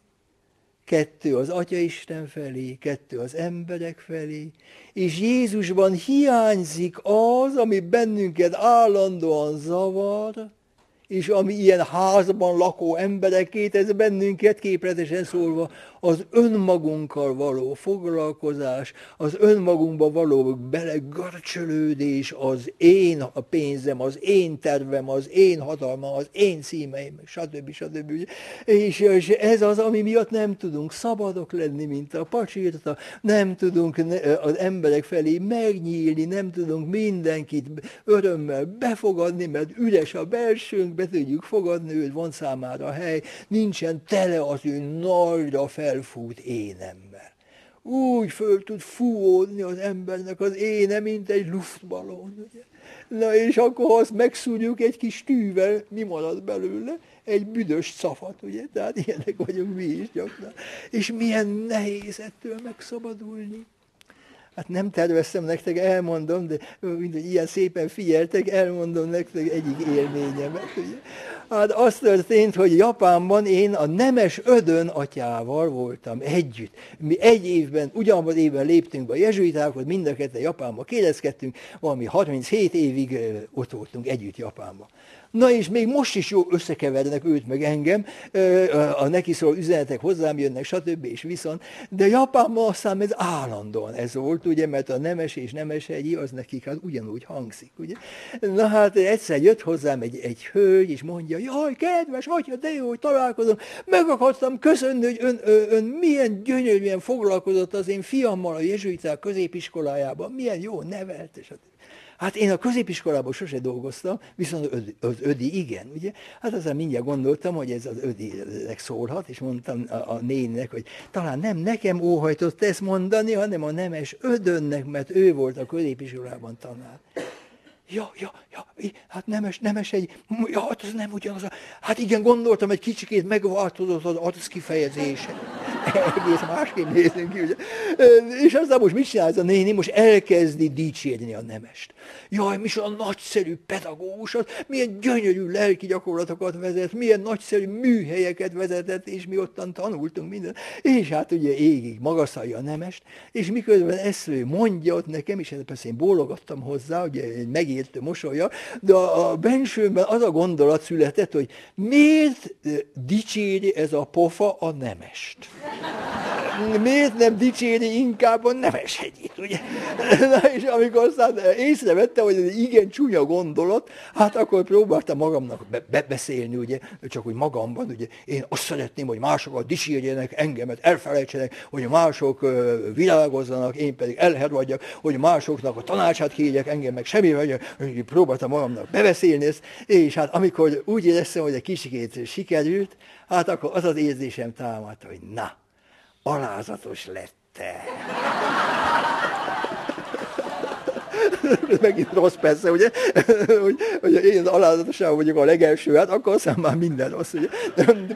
kettő az Atya Isten felé, kettő az emberek felé, és Jézusban hiányzik az, ami bennünket állandóan zavar, és ami ilyen házban lakó emberekét, ez bennünket képletesen szólva az önmagunkkal való foglalkozás, az önmagunkba való belegörcsölődés, az én a pénzem, az én tervem, az én hatalmam, az én címeim, stb. stb. És, és ez az, ami miatt nem tudunk szabadok lenni, mint a pacsírta, nem tudunk az emberek felé megnyílni, nem tudunk mindenkit örömmel befogadni, mert üres a belsőnk, be tudjuk fogadni őt, van számára hely, nincsen tele az ő nagyra fel felfújt énember. Úgy föl tud fúódni az embernek az éne, mint egy luftballon. Ugye? Na és akkor, ha azt megszúrjuk egy kis tűvel, mi marad belőle? Egy büdös cafat, ugye? Tehát ilyenek vagyunk mi is gyakran. És milyen nehéz ettől megszabadulni. Hát nem terveztem nektek, elmondom, de mindegy, ilyen szépen figyeltek, elmondom nektek egyik élményemet. Ugye? Hát az történt, hogy Japánban én a Nemes Ödön atyával voltam együtt. Mi egy évben, ugyanabban évben léptünk be a jezsuitákhoz, mind a ketten Japánba kérdezkedtünk, valami 37 évig ott voltunk együtt Japánba. Na és még most is jó összekevernek őt meg engem, a neki szól üzenetek hozzám jönnek, stb. és viszont, de Japánban aztán ez állandóan ez volt, ugye, mert a nemes és nemes egyi, az nekik hát ugyanúgy hangzik, ugye. Na hát egyszer jött hozzám egy, egy hölgy, és mondja, jaj, kedves atya, de jó, hogy találkozom, meg akartam köszönni, hogy ön, ön, ön milyen gyönyörűen foglalkozott az én fiammal a jezsuiták középiskolájában, milyen jó nevelt, és Hát én a középiskolában sose dolgoztam, viszont az ödi igen, ugye? Hát aztán mindjárt gondoltam, hogy ez az ödinek szólhat, és mondtam a, a nénnek, hogy talán nem nekem óhajtott ezt mondani, hanem a nemes ödönnek, mert ő volt a középiskolában tanár. Ja, ja, ja, hát nemes, nemes egy, ja, hát az nem ugyanaz. Hát igen, gondoltam, egy kicsikét megváltozott az arc kifejezése. Egész másképp nézünk ki, ugye. És aztán most mit csinál ez a néni? Most elkezdi dicsérni a nemest. Jaj, mi a nagyszerű pedagógus, milyen gyönyörű lelki gyakorlatokat vezet, milyen nagyszerű műhelyeket vezetett, és mi ottan tanultunk minden. És hát ugye égig magasztalja a nemest, és miközben ezt mondja ott nekem, és persze én bólogattam hozzá, ugye egy megértő mosolya, de a bensőmben az a gondolat született, hogy miért dicséri ez a pofa a nemest? Miért nem dicséri inkább a nemes hegyit, ugye? Na, és amikor aztán észrevette, hogy ez igen csúnya gondolat, hát akkor próbáltam magamnak be- bebeszélni, ugye, csak hogy magamban, ugye, én azt szeretném, hogy másokat dicsérjenek, engemet elfelejtsenek, hogy mások világozzanak, én pedig elhervadjak, hogy másoknak a tanácsát kérjek, engem meg semmi vagyok, próbáltam magamnak bebeszélni ezt, és hát amikor úgy éreztem, hogy egy kicsikét sikerült, hát akkor az az érzésem támadt, hogy na, alázatos lett te. Megint rossz persze, ugye, hogy, hogy én az alázatosság vagyok a legelső, hát akkor aztán már minden rossz, ugye.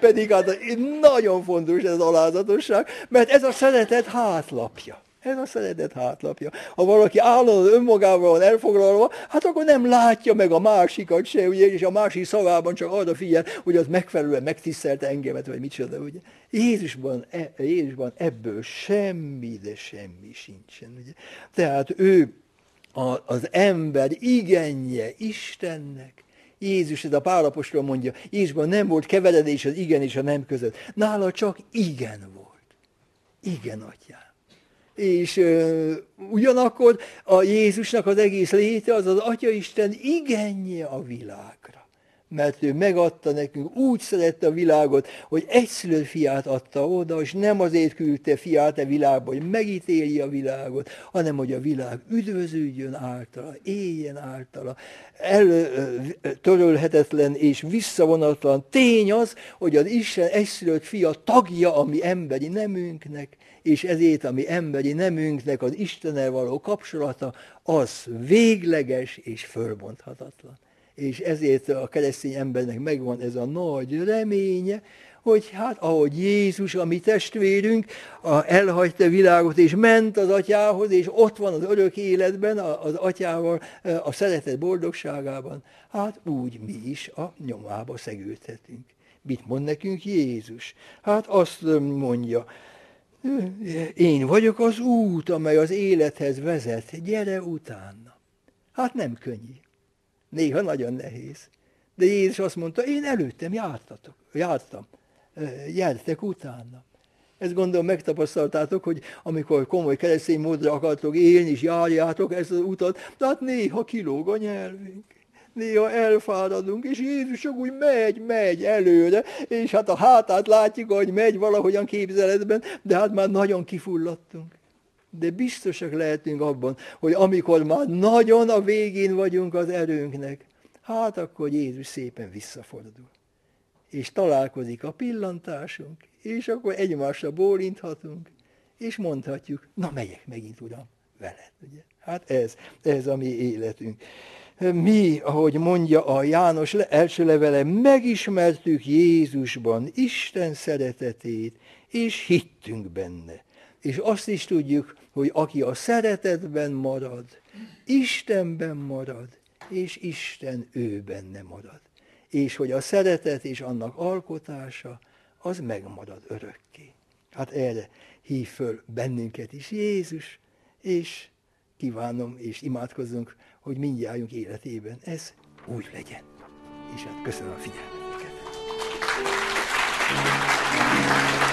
Pedig hát nagyon fontos ez az alázatosság, mert ez a szeretet hátlapja. Ez a szeretet hátlapja. Ha valaki állandóan önmagával van elfoglalva, hát akkor nem látja meg a másikat se, ugye, és a másik szavában csak arra figyel, hogy az megfelelően megtisztelte engemet, vagy micsoda, ugye. Jézusban, e, Jézusban ebből semmi, de semmi sincsen, ugye. Tehát ő a, az ember igenje Istennek, Jézus, ez a pálapostól mondja, Jézusban nem volt keveredés az igen és a nem között. Nála csak igen volt. Igen, atyám. És uh, ugyanakkor a Jézusnak az egész léte az az Atya Isten igenje a világra mert ő megadta nekünk, úgy szerette a világot, hogy egyszülött fiát adta oda, és nem azért küldte fiát a világba, hogy megítéli a világot, hanem hogy a világ üdvözüljön általa, éljen általa. Eltörölhetetlen és visszavonatlan tény az, hogy az Isten egyszülött fia tagja a mi emberi nemünknek, és ezért a mi emberi nemünknek az Istennel való kapcsolata az végleges és fölbonthatatlan és ezért a keresztény embernek megvan ez a nagy reménye, hogy hát ahogy Jézus, a mi testvérünk, a, elhagyta világot, és ment az atyához, és ott van az örök életben, az atyával, a szeretet boldogságában, hát úgy mi is a nyomába szegültetünk. Mit mond nekünk Jézus? Hát azt mondja, én vagyok az út, amely az élethez vezet, gyere utána. Hát nem könnyű. Néha nagyon nehéz. De Jézus azt mondta, én előttem jártatok, jártam, jártek utána. Ezt gondolom megtapasztaltátok, hogy amikor komoly keresztény módra akartok élni, és járjátok ezt az utat, de hát néha kilóg a nyelvünk. Néha elfáradunk, és Jézus csak úgy megy, megy előre, és hát a hátát látjuk, hogy megy valahogyan képzeletben, de hát már nagyon kifulladtunk de biztosak lehetünk abban, hogy amikor már nagyon a végén vagyunk az erőnknek, hát akkor Jézus szépen visszafordul. És találkozik a pillantásunk, és akkor egymásra bólinthatunk, és mondhatjuk, na megyek megint, Uram, veled. Ugye? Hát ez, ez a mi életünk. Mi, ahogy mondja a János első levele, megismertük Jézusban Isten szeretetét, és hittünk benne és azt is tudjuk, hogy aki a szeretetben marad, Istenben marad, és Isten ő benne marad. És hogy a szeretet és annak alkotása, az megmarad örökké. Hát erre hív föl bennünket is Jézus, és kívánom és imádkozunk, hogy mindjárt életében ez úgy legyen. És hát köszönöm a figyelmeteket. Thank you.